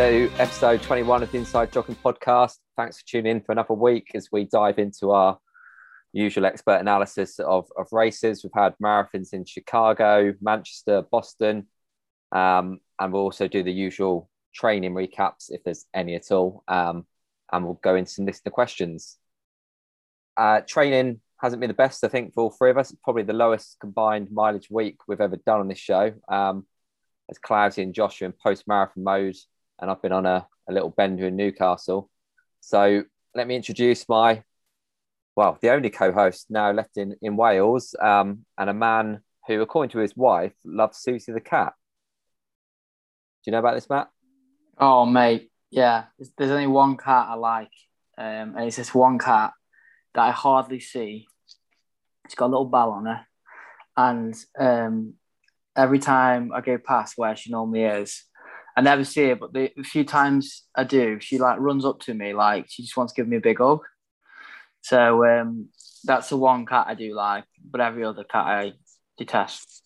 to episode 21 of the Inside Jogging Podcast. Thanks for tuning in for another week as we dive into our usual expert analysis of, of races. We've had marathons in Chicago, Manchester, Boston, um, and we'll also do the usual training recaps if there's any at all. Um, and we'll go into some listener questions. Uh, training hasn't been the best, I think, for all three of us. It's probably the lowest combined mileage week we've ever done on this show. Um, as Cloudy and Joshua in post marathon mode, and I've been on a, a little bender in Newcastle. So let me introduce my well, the only co-host now left in in Wales, um, and a man who, according to his wife, loves Suzie the cat. Do you know about this, Matt? Oh, mate, yeah. There's only one cat I like, um, and it's this one cat that I hardly see. She's got a little bell on her, and um, every time I go past where she normally is, I never see her. But the, few times I do, she like runs up to me, like she just wants to give me a big hug. So um, that's the one cat I do like, but every other cat I detest.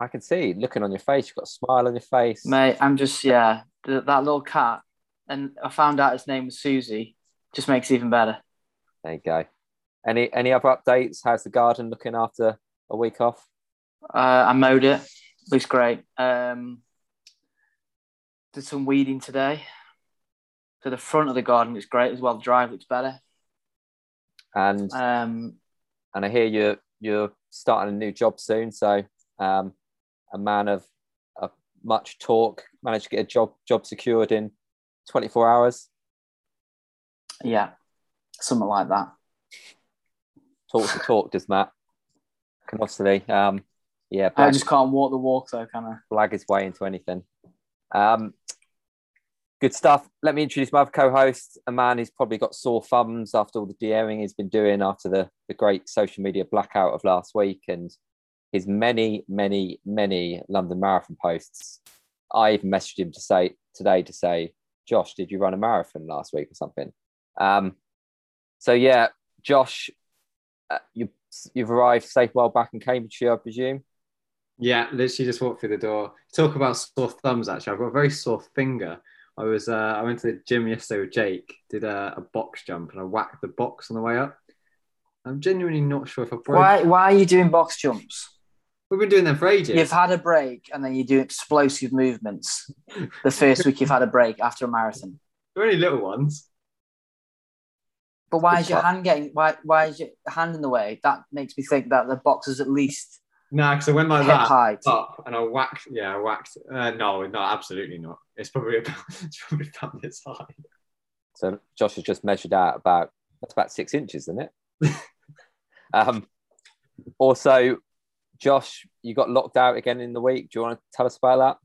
I can see looking on your face. You've got a smile on your face, mate. I'm just yeah, th- that little cat, and I found out his name was Suzie. Just makes it even better. There you go. Any any other updates? How's the garden looking after a week off? Uh, I mowed it. Looks great. Um, did some weeding today. So the front of the garden looks great as well. The drive looks better. And um, and I hear you're you're starting a new job soon. So um, a man of, much talk managed to get a job job secured in 24 hours. Yeah, something like that. Talk to talk, does Matt? Canossily. Um, yeah, I just can't walk the walk though, can I? Blag his way into anything. Um, Good stuff. Let me introduce my other co-host, a man who's probably got sore thumbs after all the DMing he's been doing after the, the great social media blackout of last week and his many, many, many London Marathon posts. I even messaged him to say today to say, Josh, did you run a marathon last week or something? Um, so yeah, Josh, uh, you you've arrived safe well back in Cambridgeshire, I presume. Yeah, literally just walked through the door. Talk about sore thumbs. Actually, I've got a very sore finger I was uh, I went to the gym yesterday with Jake, did a, a, box jump, and I whacked the box on the way up. I'm genuinely not sure if I broke. Why Why are you doing box jumps? We've been doing them for ages. You've had a break, and then you do explosive movements. the first week you've had a break after a marathon. They're only little ones. But why is your hand getting? Why Why is your hand in the way? That makes me think that the box is at least no, because I went like that height. up and I whacked. Yeah, I whacked. Uh, no, no, absolutely not. It's probably about it's probably about this high. So Josh has just measured out about that's about six inches, isn't it? um, also, Josh, you got locked out again in the week. Do you want to tell us about that?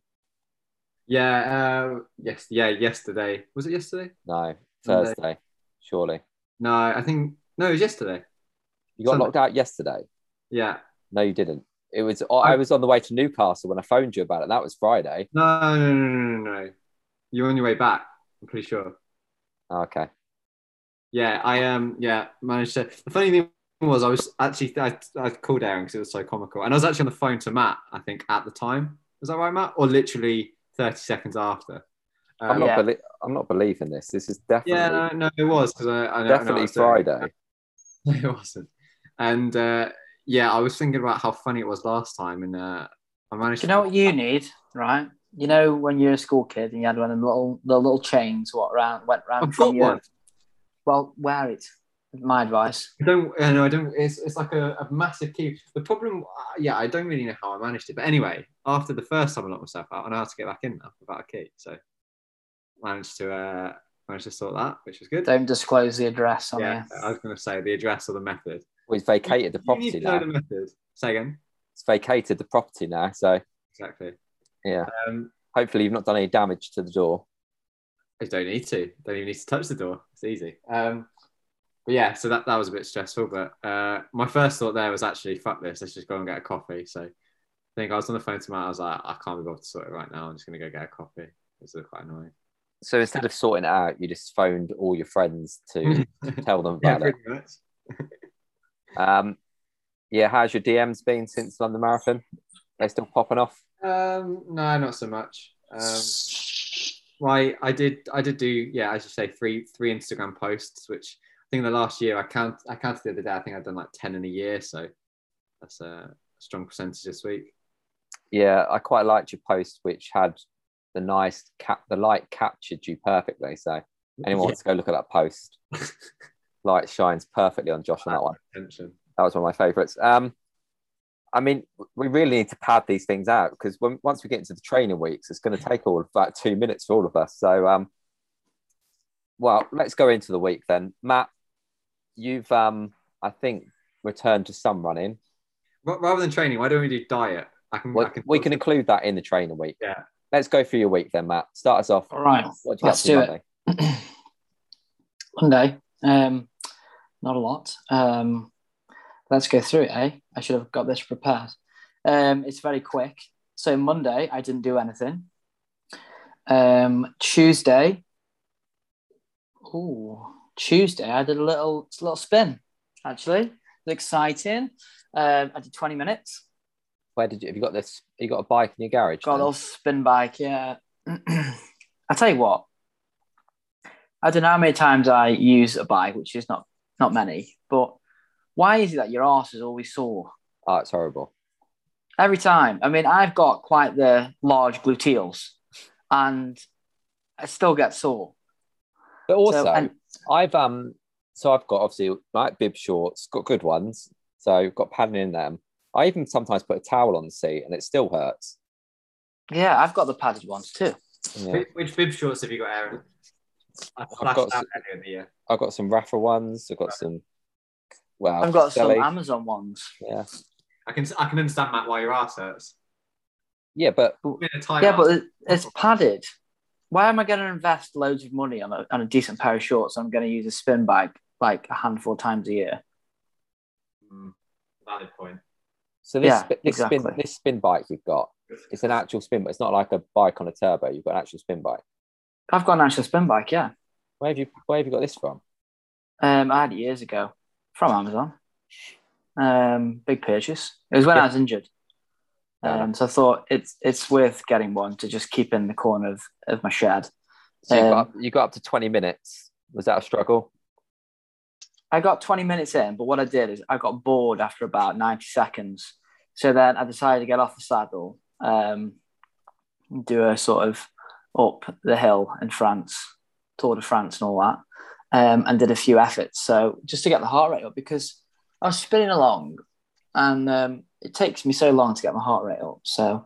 Yeah. Uh, yes. Yeah. Yesterday was it yesterday? No, Thursday. Sunday. Surely. No, I think no. It was yesterday. You got Sunday. locked out yesterday. Yeah. No, you didn't. It was I was on the way to Newcastle when I phoned you about it. That was Friday. No, no, no, no, no. You're on your way back. I'm pretty sure. Oh, okay. Yeah, I um yeah managed to. The funny thing was I was actually I, I called Aaron because it was so comical, and I was actually on the phone to Matt. I think at the time was that right, Matt? Or literally 30 seconds after. Um, I'm not. Yeah. Belie- I'm not believing this. This is definitely. Yeah, no, no it was because I, I, definitely I Friday. it wasn't, and uh, yeah, I was thinking about how funny it was last time, and uh, I managed. Do you know what you need, right? You know when you're a school kid and you had one of the little the little chains what around went round I've got one. Well, wear it. My advice. I don't. I know. I don't. It's, it's like a, a massive key. The problem, uh, yeah, I don't really know how I managed it. But anyway, after the first time I locked myself out, I know how to get back in now without a key. So managed to uh, managed to sort that, which was good. Don't disclose the address on yeah, I was going to say the address or the method. Well, he's vacated the property now. The. Say again. It's vacated the property now, so exactly. Yeah. Um, Hopefully, you've not done any damage to the door. I don't need to. Don't even need to touch the door. It's easy. Um, but yeah, so that, that was a bit stressful. But uh, my first thought there was actually, fuck this. Let's just go and get a coffee. So I think I was on the phone to Matt. I was like, I can't be bothered to sort it right now. I'm just gonna go get a coffee. It's quite annoying. So instead of sorting it out, you just phoned all your friends to tell them yeah, about it. Um, yeah, how's your DMs been since London Marathon? They still popping off? Um, no, not so much. Um, why I did I did do yeah, as you say, three three Instagram posts, which I think the last year I count I counted the other day. I think I've done like ten in a year, so that's a strong percentage this week. Yeah, I quite liked your post, which had the nice cap. The light captured you perfectly. So anyone wants to go look at that post, light shines perfectly on Josh on that one. Attention. That was one of my favourites. Um, I mean, we really need to pad these things out because when, once we get into the training weeks, it's going to take all of about two minutes for all of us. So, um, well, let's go into the week then. Matt, you've, um, I think, returned to some running. Rather than training, why don't we do diet? I can. Well, I can we can include that in the training week. Yeah. Let's go through your week then, Matt. Start us off. All right. What did you Let's do to it. Monday? Monday, um, not a lot. Um, let's go through it, eh? I should have got this prepared. Um, it's very quick. So Monday, I didn't do anything. Um, Tuesday, oh, Tuesday, I did a little, a little spin. Actually, it was exciting. Um, I did twenty minutes. Where did you? Have you got this? You got a bike in your garage? Got a little spin bike, yeah. I tell you what, I don't know how many times I use a bike, which is not not many, but why is it that your arse is always sore Oh, it's horrible. every time? I mean, I've got quite the large gluteals, and I still get sore. But also, So, and- I've um, so I've got obviously like bib shorts, got good ones, so I've got padding in them. I even sometimes put a towel on the seat, and it still hurts. Yeah, I've got the padded ones too. Yeah. Which, which bib shorts have you got, Aaron? I I've got some- earlier in the year. I've got some Rapha ones. I've got some. Well, I've got some Amazon ones. Yeah, I can I can understand Matt why your ass hurts. yeah, but I'm in a tight Yeah, ass. but it's padded. Why am I going to invest loads of money on a, on a decent pair of shorts? I'm going to use a spin bike like a handful of times a year. Mm, valid point. so this Yeah, spi- this spin this spin bike you've got, it's an actual spin, but it's not like a bike on a turbo. You've got an actual spin bike. I've got an actual spin bike, yeah. Where have you Where have you got this from? Um, I had it years ago from Amazon. Um, big purchase. It was when I was injured. Um, so I thought it's it's worth getting one to just keep in the corner of, of my shed. So you got Um, up, you got up to twenty minutes. Was that a struggle? I got 20 minutes in, but what I did is I got bored after about 90 seconds. So then I decided to get off the saddle, um, do a sort of up the hill in France, Tour de France and all that, um, and did a few efforts. So just to get the heart rate up because I was spinning along and um, it takes me so long to get my heart rate up. So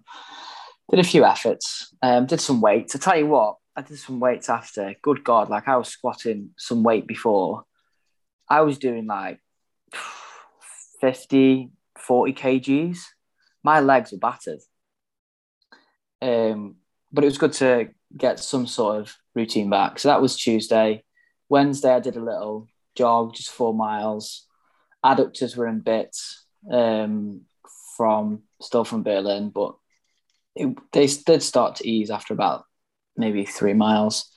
did a few efforts, um, did some weights. I tell you what, I did some weights after. Good God, like I was squatting some weight before. I was doing like 50, 40 kgs. My legs were battered. Um, but it was good to get some sort of routine back. So that was Tuesday. Wednesday, I did a little jog, just four miles. Adductors were in bits um, from still from Berlin, but it, they did start to ease after about maybe three miles.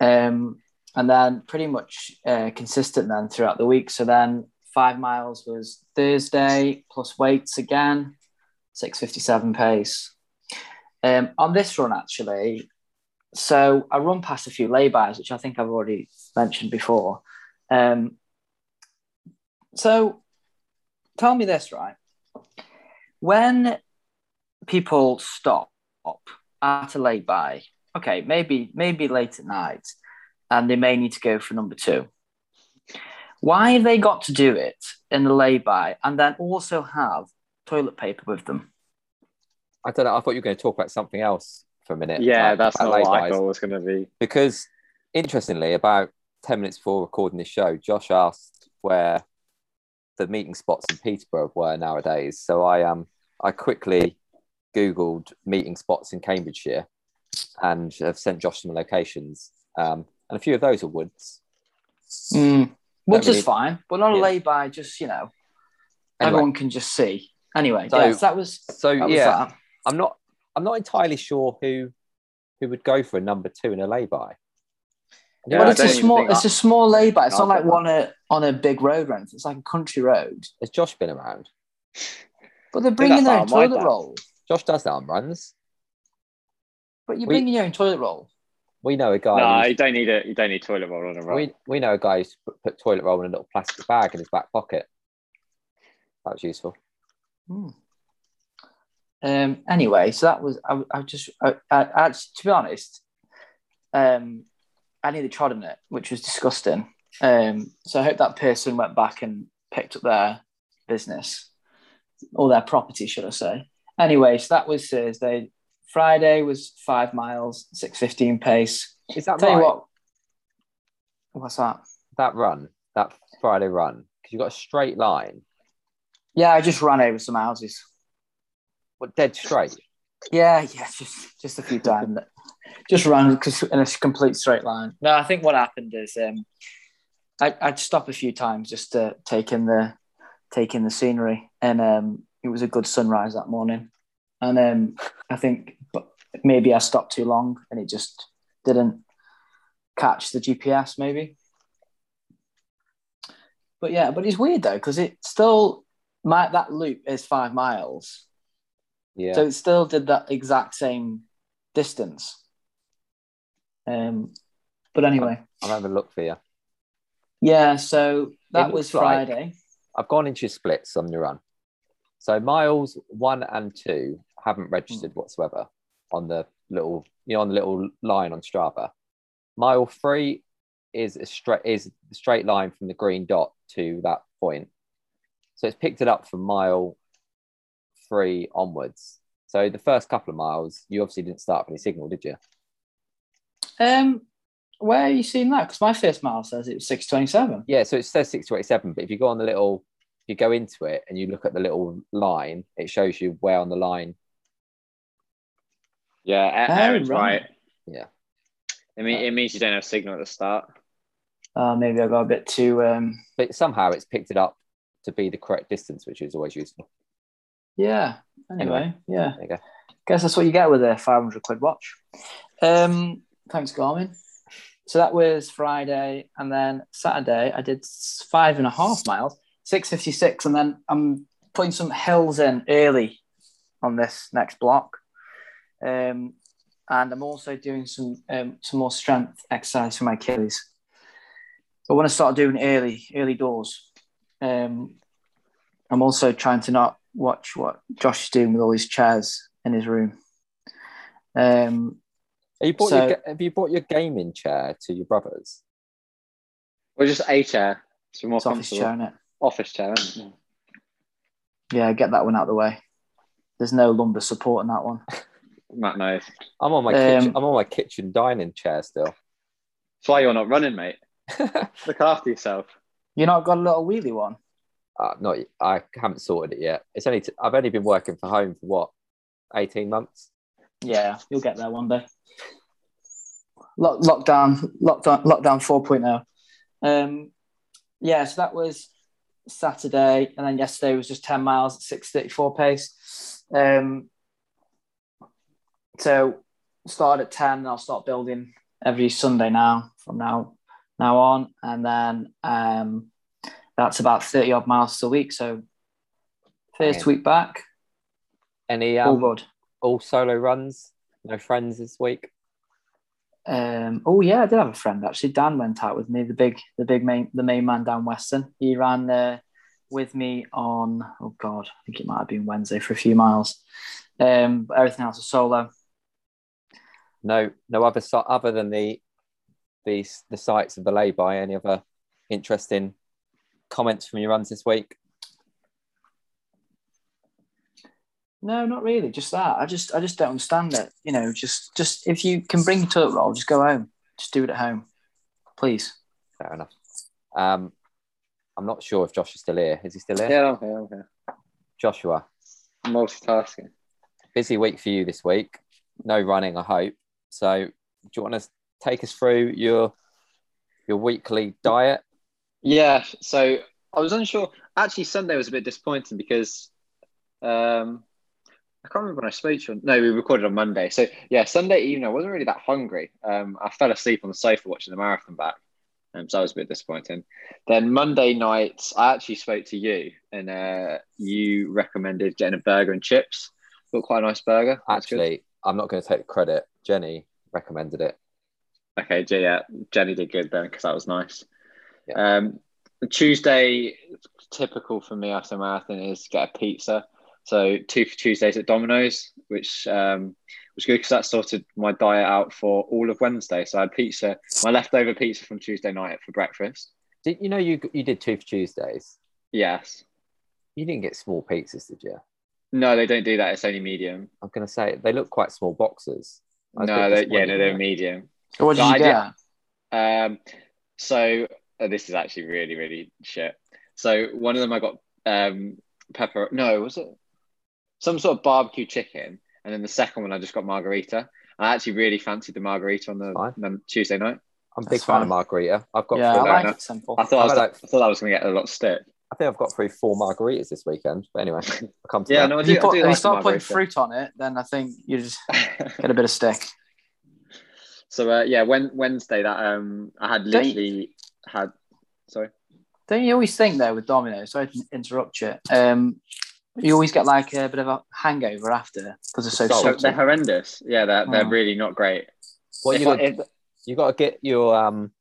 Um, and then pretty much uh, consistent then throughout the week. So then five miles was Thursday plus weights again, 657 pace. Um, on this run, actually, so I run past a few laybys, which I think I've already mentioned before. Um, so tell me this, right? When people stop at a lay-by, okay, maybe maybe late at night, and they may need to go for number two. Why have they got to do it in the lay-by and then also have toilet paper with them? I don't know. I thought you were going to talk about something else for a minute. Yeah, like, that's about not what I laybys. thought was going to be. because interestingly, about 10 minutes before recording this show, Josh asked where the meeting spots in Peterborough were nowadays. So I um I quickly Googled meeting spots in Cambridgeshire and have sent Josh some locations. Um, and a few of those are woods. Mm. Which really- is fine, but not a Yeah. lay-by, just, you know, Anyway. everyone can just see. Anyway, So- yeah, so that was So that was yeah, that. I'm not I'm not entirely sure who who would go for a number two in a lay-by. Yeah, but it's a small, it's I- a small lay-by. It's No, not like one a, on a big road or anything. It's like a country road. Has Josh been around? But they're bringing their own that's how I toilet might roll. Josh does that on runs. But you're We- bringing your own toilet roll. We know a guy. No, you don't need it. You don't need toilet roll on a run. we we know a guy who's put, put toilet roll in a little plastic bag in his back pocket. That was useful. Hmm. Um. Anyway, so that was I. I just I, I, I to be honest, um, I nearly trod on it, which was disgusting. Um. So I hope that person went back and picked up their business or their property, should I say? Anyway, so that was Thursday. Friday was five miles, six fifteen pace. Is that Tell right? you what. What's that? That run, that Friday run, because you've got a straight line, Yeah, I just ran over some houses. But dead straight. Yeah, yeah, just just a few times. just because in a complete straight line. No, I think what happened is um, I, I'd stop a few times just to take in the take in the scenery, and um, it was a good sunrise that morning. And um, I think maybe I stopped too long, and it just didn't catch the GPS, maybe. But yeah, but it's weird though because it still my that loop is five miles. Yeah. So it still did that exact same distance. Um, but anyway, I'll have a look for you. yeah. So that was looks like- Friday. I've gone into your splits on your run. So miles one and two haven't registered whatsoever on the little, you know, on the little line on Strava. Mile three is a straight is the straight line from the green dot to that point. So it's picked it up from mile three onwards. So the first couple of miles, you obviously didn't start with any signal, did you? Um, where are you seeing that? Because my first mile says it was six twenty-seven. Yeah, so it says six twenty-seven, but if you go on the little, if you go into it and you look at the little line, it shows you where on the line. Yeah, A- Oh, Aaron's right. right. Yeah. I mean, it means you don't have signal at the start. Uh, maybe I got a bit too. Um, But somehow it's picked it up to be the correct distance, which is always useful. Yeah. Anyway, yeah. There you go. Guess that's what you get with a five hundred quid watch. Um, thanks, Garmin. So that was Friday, and then Saturday I did five and a half miles, six fifty six, and then I'm putting some hills in early on this next block, um, and I'm also doing some um, some more strength exercise for my Achilles. I want to start doing early early doors. Um, I'm also trying to not watch what Josh is doing with all his chairs in his room. Um, Have you bought So- your, have you bought your gaming chair to your brothers? Or just a chair. It's more it's office comfortable. chair, isn't it? Office chair. isn't it? Yeah, get that one out of the way. There's no lumbar support in that one. Matt knows. I'm on my Um, kitchen, I'm on my kitchen dining chair still. That's why you're not running, mate. Look after yourself. You not got a little wheelie one? Uh, not I haven't sorted it yet. It's only t- I've only been working from home for what 18 months. Yeah, you'll get there one day. Lock, lockdown, lockdown, lockdown 4.0. Um, yeah, so that was Saturday, and then yesterday was just 10 miles at 6:34 pace. Um, so started at 10, and I'll start building every Sunday now from now now on, and then um, that's about 30 odd miles a week. So first week back, Any all um, good. all solo runs? No friends this week. Um, oh yeah, I did have a friend actually. Dan went out with me. The big, the big main, the main man down Western. He ran uh, with me on. Oh god, I think it might have been Wednesday for a few miles. Um, everything else was solo. No, no other si- other than the the the sites of the lay-by. Any other interesting comments from your runs this week? No, not really. Just that. I just, I just don't understand it. You know, just, just if you can bring your toilet roll, just go home. Just do it at home, please. Fair enough. Um, I'm not sure if Josh is still here. Is he still here? Yeah, I'm here. I'm here. Joshua, Multitasking. busy week for you this week. No running, I hope. So, do you want to take us through your your weekly diet? Yeah, so I was unsure. Actually, Sunday was a bit disappointing because Um, I can't remember when I spoke to you. No, we recorded on Monday. So yeah, Sunday evening, I wasn't really that hungry. Um, I fell asleep on the sofa watching the marathon back. Um, so that was a bit disappointing. Then Monday night, I actually spoke to you, and uh, you recommended getting a burger and chips. Got quite a nice burger. That's good. Actually, I'm not going to take credit. Jenny recommended it. Okay, yeah, Jenny did good then because that was nice. Um, Tuesday, typical for me after a marathon is get a pizza. So two for Tuesdays at Domino's, which um, was good because that sorted my diet out for all of Wednesday. So I had pizza, my leftover pizza from Tuesday night for breakfast. Did you know you you did two for Tuesdays? Yes. You didn't get small pizzas, did you? No, they don't do that. It's only medium. I'm going to say they look quite small boxes. I was a No, they, yeah, no, they're medium. So what did No, you I get? did- Um, so uh, this is actually really, really shit. So one of them I got um pepper. No, was it some sort of barbecue chicken? And then the second one I just got margarita. I actually really fancied the margarita on the, Fine. the Tuesday night. I'm a big That's fan of margarita. I've got Yeah, I like it simple. I thought I, was, How about I thought I was going to get a lot of stick. I think I've got through four margaritas this weekend. But anyway, I'll come to Yeah, that. no, I If do. you, put, I do if you start the putting fruit on it, then I think you just get a bit of stick. so uh, yeah, when Wednesday that um I had literally had. Sorry. Don't you always think though with Domino's? Sorry to interrupt you. Um, you always get like a bit of a hangover after because they're so So salty. they're horrendous. Yeah, they're they're Oh. really not great. What If you I- got? if- You got to get your um,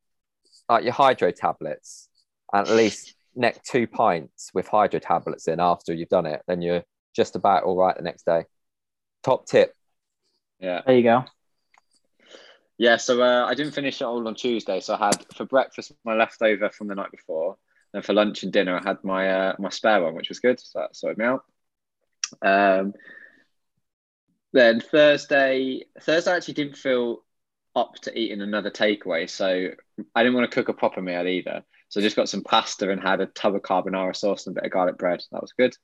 like your hydro tablets, at least neck two pints with hydro tablets in after you've done it. Then you're just about all right the next day. Top tip. yeah. There you go. Yeah, so uh, I didn't finish it all on Tuesday. So I had for breakfast my leftover from the night before, and for lunch and dinner I had my uh, my spare one, which was good. So that sorted me out. Um, then Thursday, Thursday I actually didn't feel up to eating another takeaway, so I didn't want to cook a proper meal either. So I just got some pasta and had a tub of carbonara sauce and a bit of garlic bread. That was good.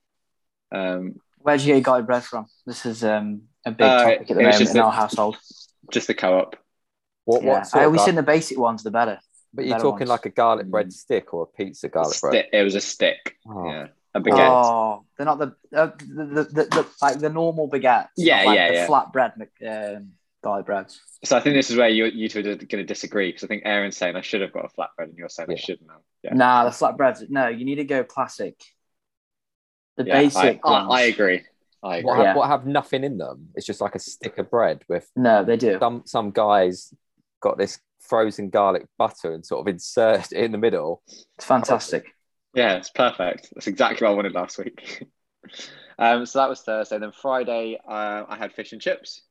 Um, Where'd you get garlic bread from? This is um, a big Uh, topic at the moment in a- our household. just the co-op. What? Yeah. What? Sort I always gar- think the basic ones the better. but you're better talking ones. like a garlic Mm. bread stick or a pizza garlic bread. It was a stick. Oh. Yeah, a baguette. Oh, they're not the, uh, the, the, the, the like the normal baguettes. Yeah, not like yeah, the yeah. flat bread um, garlic breads. So I think this is where you you two are going to disagree because I think Aaron's saying I should have got a flatbread and you're saying I shouldn't have. Yeah, Nah, the flat breads. No, you need to go classic. The Yeah, basic I, ones. I, I agree. I agree. What, have, Yeah. what have nothing in them? It's just like a stick of bread with No, they do. some some guys got this frozen garlic butter and sort of insert it in the middle. It's fantastic. Yeah, it's perfect. That's exactly what I wanted last week. um, so that was Thursday. Then Friday, uh, I had fish and chips.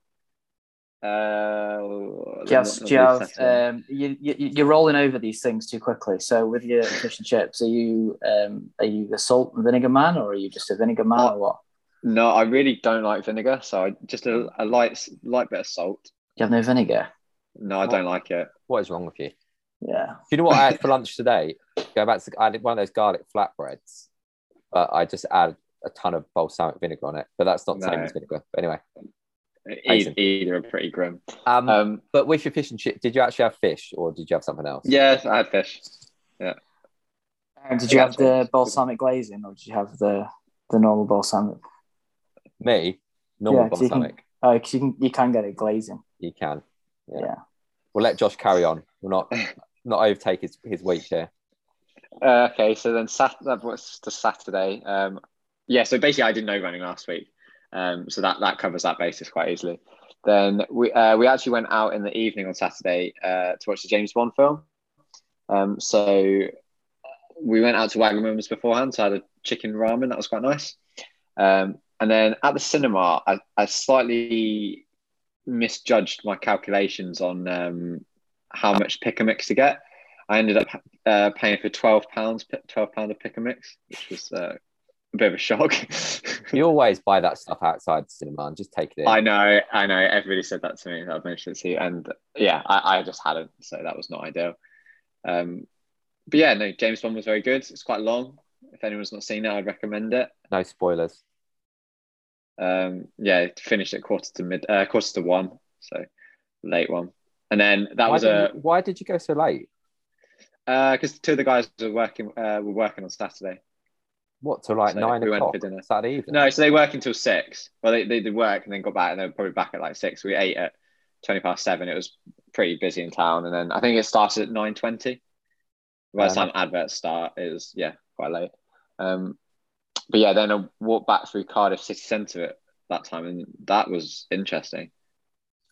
Uh, Do you have, do you have um, you, you, are rolling over these things too quickly. So with your fish and chips, are you um, are you the salt and vinegar man, or are you just a vinegar man, or what? no, I really don't like vinegar, so I just a, a light light bit of salt. You have no vinegar? No, I don't like it. What is wrong with you? Yeah. Do you know what I had for lunch today? Go back to I had one of those garlic flatbreads, but I just added a ton of balsamic vinegar on it. But that's not the same as vinegar. But anyway, Either, Amazing. either are pretty grim. um, Um, but with your fish and chip, did you actually have fish or did you have something else? Yes, I had fish. And did you have the balsamic glazing, or did you have the the normal balsamic? Me, normal Yeah, so you can- balsamic. Oh, 'cause you can you can get it glazing. You can. Yeah. Yeah. We'll let Josh carry on. We'll not not overtake his, his week here. Uh, okay, so then sat- that was the Saturday. Um, yeah, so basically, I didn't know running last week, um, so that that covers that basis quite easily. Then we uh, we actually went out in the evening on Saturday uh, to watch the James Bond film. Um, so we went out to Wagamama's beforehand. So I had a chicken ramen that was quite nice. Um, and then at the cinema, I, I slightly misjudged my calculations on um, how much pick a mix to get. I ended up uh, paying for twelve pounds, twelve pound of pick a mix, which was uh, a bit of a shock. You always buy that stuff outside the cinema and just take it in. I know, I know. Everybody said that to me. I've mentioned it to you, and yeah, I, I just hadn't, so that was not ideal. Um, but yeah, no, James Bond was very good. It's quite long. If anyone's not seen it, I'd recommend it. no spoilers. Um, yeah, it finished at quarter to mid, uh, quarter to one, so late one. And then that why was a you, why did you go so late? because two of the guys were working uh, were working on Saturday. What till like So nine we went o'clock for dinner. Saturday evening? No, so they work until six. Well, they, they did work and then got back, and they were probably back at like six. We ate at twenty past seven. It was pretty busy in town, and then I think it started at nine twenty. By the time adverts start, it was yeah quite late. Um, but yeah, then I walked back through Cardiff city centre at that time, and that was interesting.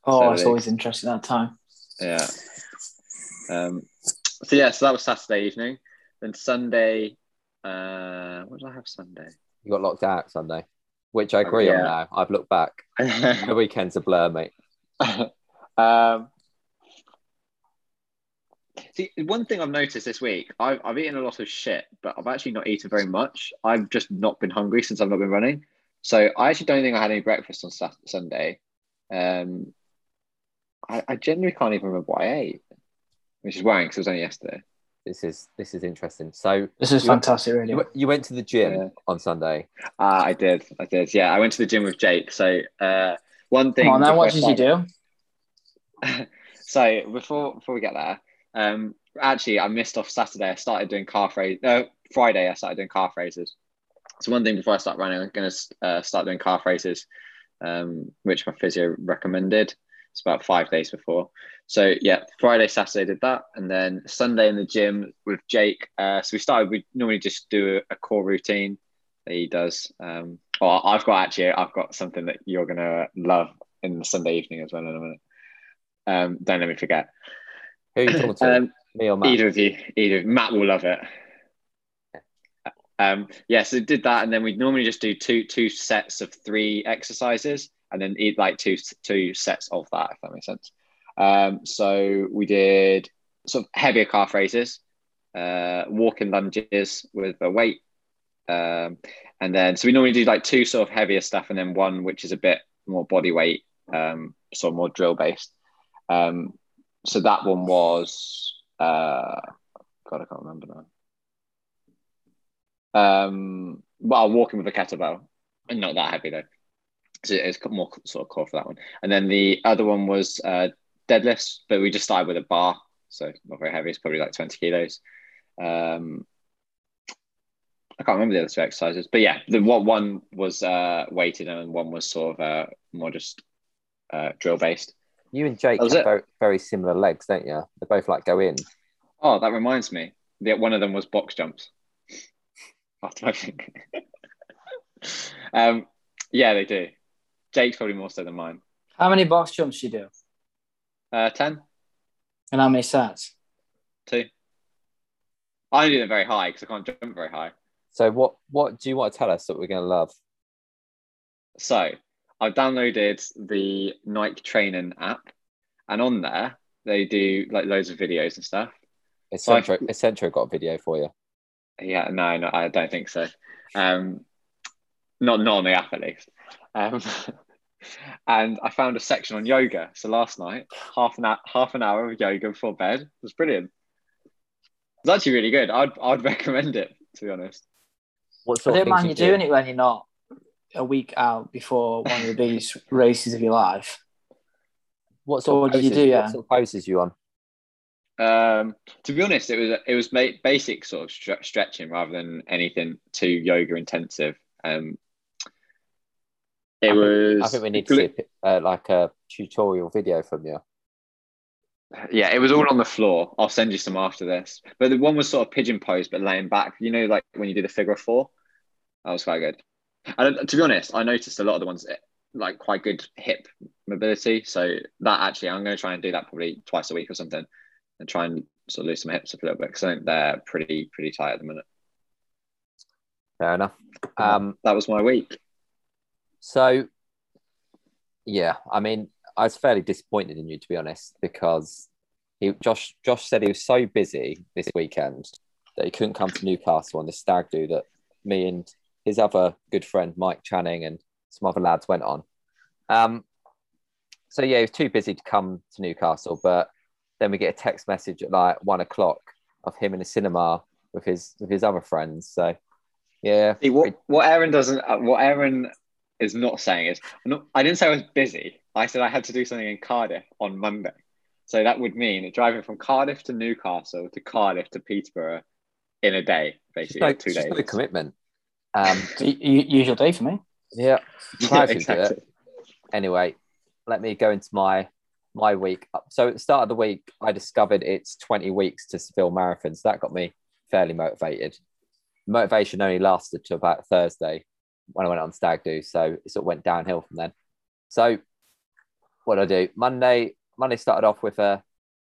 Oh, So it's always interesting that time. Yeah. Um, so yeah, so that was Saturday evening. Then Sunday, uh, what did I have Sunday? You got locked out Sunday, which I agree on Yeah. now. I've looked back. The weekend's a blur, mate. um, see, one thing I've noticed this week, I've, I've eaten a lot of shit, but I've actually not eaten very much. I've just not been hungry since I've not been running. So I actually don't think I had any breakfast on Sat- Sunday. Um, I, I genuinely can't even remember what I ate, which is worrying because it was only yesterday. This is this is interesting. So This is You went- fantastic, really. you, went- to the gym Yeah. on Sunday. Ah, I did. I did. Yeah, I went to the gym with Jake. So uh, one thing. Come on, now what did you do? so before before we get there, um, actually I missed off Saturday. I started doing calf raise. No, Friday I started doing calf raises. So one thing before I start running, I'm going to uh, start doing calf raises, um, which my physio recommended. It's about five days before. So yeah, Friday, Saturday did that, and then Sunday in the gym with Jake. Uh, so we started. We normally just do a, core routine that he does. Um, well, I've got actually, I've got something that you're gonna love in the Sunday evening as well in a minute. Um, don't let me forget. Who are you talking to? Um, Me or Matt? either of you, either Matt will love it. Um, yeah, so did that, and then we'd normally just do two two sets of three exercises, and then eat like two two sets of that, if that makes sense. Um, so we did sort of heavier calf raises, uh, walking lunges with a weight, um, and then so we normally do like two sort of heavier stuff, and then one which is a bit more body weight, um, sort of more drill based. Um, so that one was uh, God, I can't remember now. Um, well, walking with a kettlebell, and not that heavy though. So it's more sort of core for that one. And then the other one was uh, deadlifts, but we just started with a bar, so not very heavy. It's probably like twenty kilos. Um, I can't remember the other two exercises, but yeah, the what one was uh, weighted and one was sort of uh, more just uh, drill based. You and Jake have very, very similar legs, don't you? They both like go in. Oh, that reminds me. The, one of them was box jumps. After my think. um, yeah, they do. Jake's probably more so than mine. How many box jumps do you do? Uh, 10, And how many sets? 2. I don't do them very high because I can't jump very high. So what what do you want to tell us that we're going to love? So I've downloaded the Nike training app, and on there they do like loads of videos and stuff. Essentro, Essentro got a video for you. Yeah, no, no, I don't think so. Um, not not on the app at least. Um, and I found a section on yoga. So last night, half an hour, half an hour of yoga before bed It was brilliant. It's actually really good. I'd I'd recommend it to be honest. What I sort of don't mind you things do? doing it when you're not a week out before one of the biggest races of your life. What sort what of did you poses, do, what yeah? sort of poses you on? Um, to be honest, it was it was basic sort of stre- stretching rather than anything too yoga intensive. Um, it I think- was. I think we need to see a, uh, like a tutorial video from you. Yeah, it was all on the floor. I'll send you some after this. But the one was sort of pigeon pose, but laying back. You know, like when you do the figure of four, that was quite good. And to be honest, I noticed a lot of the ones eh, like quite good hip mobility. So that actually, I'm going to try and do that probably twice a week or something, and try and sort of loosen my hips up a little bit because I think they're pretty pretty tight at the minute. Fair enough. Um, That was my week. so yeah, I mean, I was fairly disappointed in you to be honest because he Josh Josh said he was so busy this weekend that he couldn't come to Newcastle on the stag do that me and his other good friend Mike Channing and some other lads went on. Um, so yeah, he was too busy to come to Newcastle, but then we get a text message at like one o'clock of him in a cinema with his with his other friends. So yeah, See, what what Aaron doesn't, uh, what Aaron is not saying is, not, I didn't say I was busy. I said I had to do something in Cardiff on Monday. So that would mean driving from Cardiff to Newcastle to Cardiff to Peterborough in a day, basically, no, two days. no commitment. Um, usual day for me. yeah, do exactly. it. Anyway, let me go into my my week. So at the start of the week, I discovered it's 20 weeks to Seville Marathon. So that got me fairly motivated. Motivation only lasted to about Thursday when I went on stag do. So it sort of went downhill from then. So what did I do? Monday, Monday started off with a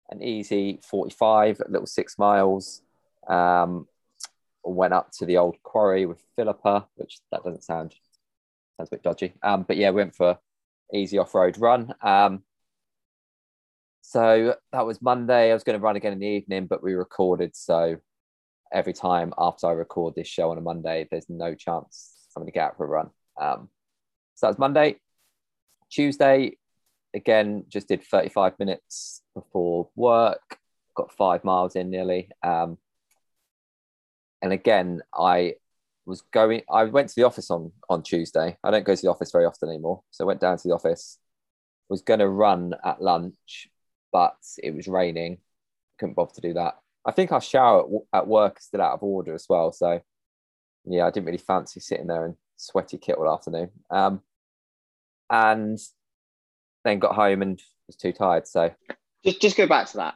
an easy 45, a little six miles. Um, went up to the old quarry with Philippa, which that doesn't sound sounds a bit dodgy. Um, but yeah, went for easy off-road run. Um, so that was Monday. I was going to run again in the evening, but we recorded. So every time after I record this show on a Monday, there's no chance I'm going to get out for a run. Um, so that was Monday. Tuesday, again, just did 35 minutes before work. Got five miles in nearly. Um, and again, I was going. I went to the office on on Tuesday. I don't go to the office very often anymore, so I went down to the office. Was going to run at lunch, but it was raining. Couldn't bother to do that. I think our shower at, at work is still out of order as well. So yeah, I didn't really fancy sitting there in sweaty kit all afternoon. Um, and then got home and was too tired. So Just just go back to that.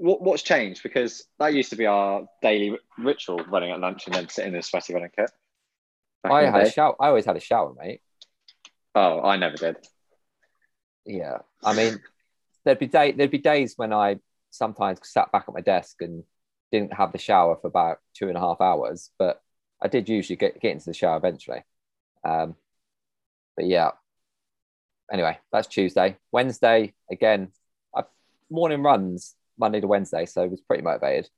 What what's changed? Because that used to be our daily ritual, running at lunch and then sitting in a sweaty running kit. I had a shower. I always had a shower, mate. Oh, I never did. yeah i mean there'd be day there'd be days when i sometimes sat back at my desk and didn't have the shower for about two and a half hours but i did usually get, get into the shower eventually um but yeah anyway that's tuesday wednesday again I, morning runs monday to wednesday so I was pretty motivated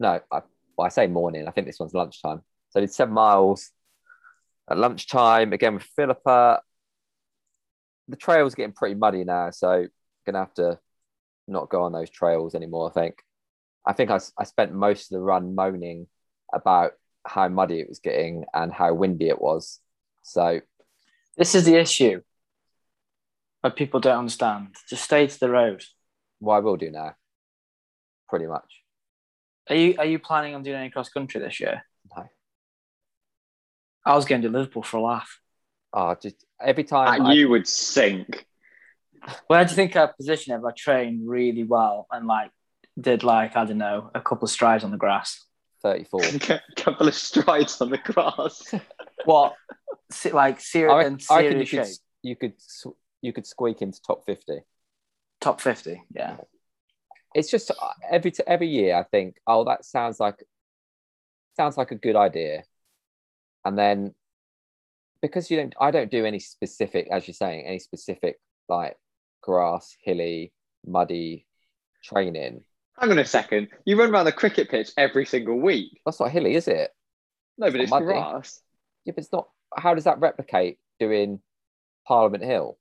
no I, well, I say morning i think this one's lunchtime so i did seven miles at lunchtime again with philippa the trail's getting pretty muddy now, so gonna have to not go on those trails anymore. I think. I think I, I spent most of the run moaning about how muddy it was getting and how windy it was. So This is the issue. But people don't understand. Just stay to the road. what I will do now, pretty much. Are you are you planning on doing any cross country this year? No. I was going to Liverpool for a laugh. Oh, just every time I, you would sink. Where do you think I position it if I trained really well and like did like I don't know a couple of strides on the grass? 34. A couple of strides on the grass. What? Se- like ser- I, in reckon, I reckon you serious could you could you could squeak into top 50. Top fifty. Yeah. It's just uh, every every year I think, oh, that sounds like sounds like a good idea, and then because you don't, I don't do any specific, as you're saying, any specific like grass, hilly, muddy training. Hang on a second. You run around the cricket pitch every single week. That's not hilly, is it? No, but It's it's not muddy. grass. Yeah, but it's not. How does that replicate doing Parliament Hill?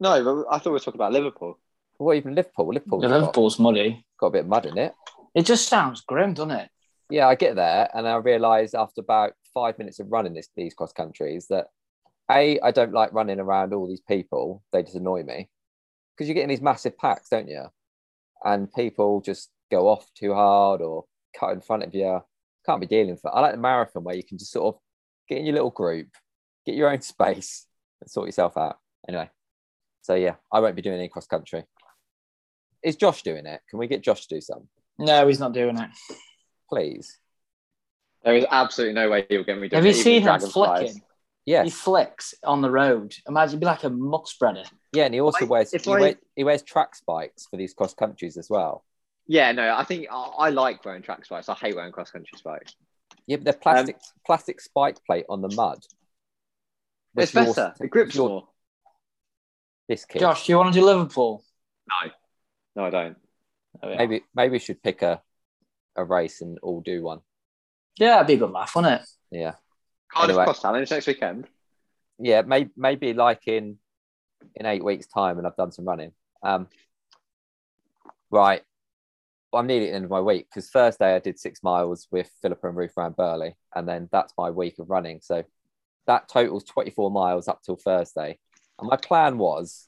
No, I thought we were talking about Liverpool. Or even Liverpool? Liverpool's Yeah, got, muddy. got a bit of mud in it. It just sounds grim, doesn't it? yeah, I get there and I realise after about five minutes of running this, these cross countries that A, I don't like running around all these people. They just annoy me because you get in these massive packs, don't you? And people just go off too hard or cut in front of you. Can't be dealing with it. I like the marathon where you can just sort of get in your little group, get your own space and sort yourself out. Anyway, so yeah, I won't be doing any cross country. Is Josh doing it? Can we get Josh to do some, No, he's not doing it. please? There is absolutely no way he'll get me doing Have you it, even seen him dragonflies. flicking? Yes. He flicks on the road. Imagine, be like a muck spreader. Yeah, and he also I- wears, he I- wears he wears track spikes for these cross countries as well. Yeah, no, I think I, I like wearing track spikes. I hate wearing cross country spikes. Yeah, but they're plastic um, plastic spike plate on the mud. It's better. yours- It grips your- more. This kid. Josh, do you want to do Liverpool? No, I don't. Oh, yeah. maybe maybe we should pick a a race and all do one. Yeah, it'd be a good laugh, wouldn't it? Yeah, Cardiff Anyway. Cross Challenge next weekend. yeah. Maybe maybe like in in eight weeks' time, and I've done some running. Um, right. Well, I'm nearly at the end of my week because Thursday I did six miles with Philippa and Ruth around Burley, and then that's my week of running. So that totals 24 miles up till Thursday. And my plan was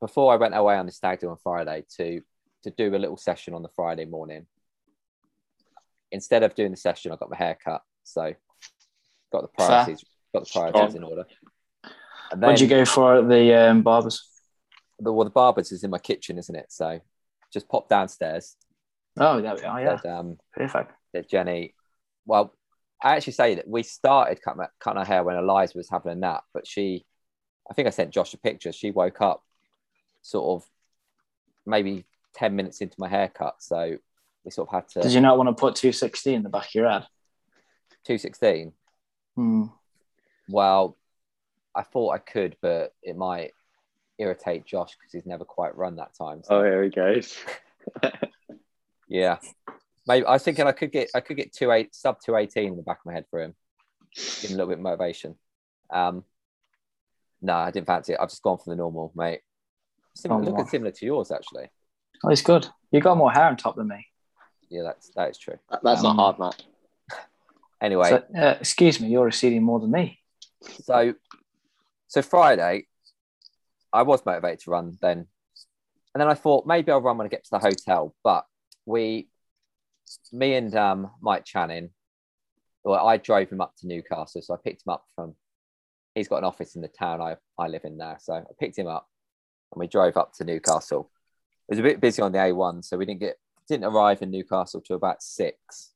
before I went away on the stag do on Friday to to do a little session on the Friday morning. Instead of doing the session, I got my hair cut So got the priorities, got the priorities in order. And What'd you go for the um, barbers? The, well, the barbers is in my kitchen, isn't it? So just pop downstairs. Oh, there we are. Yeah, um, perfect. that Jenny, well, I actually say that we started cutting, our- cutting her hair when Eliza was having a nap, but she, I think I sent Josh a picture. She woke up sort of maybe 10 minutes into my haircut. So we sort of had to Did you not want to put 260 in the back of your head? 216. Hmm. Well, I thought I could, but it might irritate Josh because he's never quite run that time. So, Oh, here he goes. yeah. Maybe I was thinking I could get I could get two eight sub two eighteen in the back of my head for him. Give him a little bit of motivation. Um no, I didn't fancy it. I've just gone for the normal, mate. Similar, Normal. looking similar to yours, actually. Oh, it's good. You got more hair on top than me. Yeah, that's that is true. That- That's Um, not hard, Matt. Anyway, So, uh, excuse me, you're receding more than me. so so Friday, I was motivated to run then, and then I thought maybe I'll run when I get to the hotel. But we, me and um, Mike Channing, well, I drove him up to Newcastle, so I picked him up from. He's got an office in the town I I live in now, so I picked him up, and we drove up to Newcastle. It was a bit busy on the A1, so we didn't get didn't arrive in Newcastle till about six,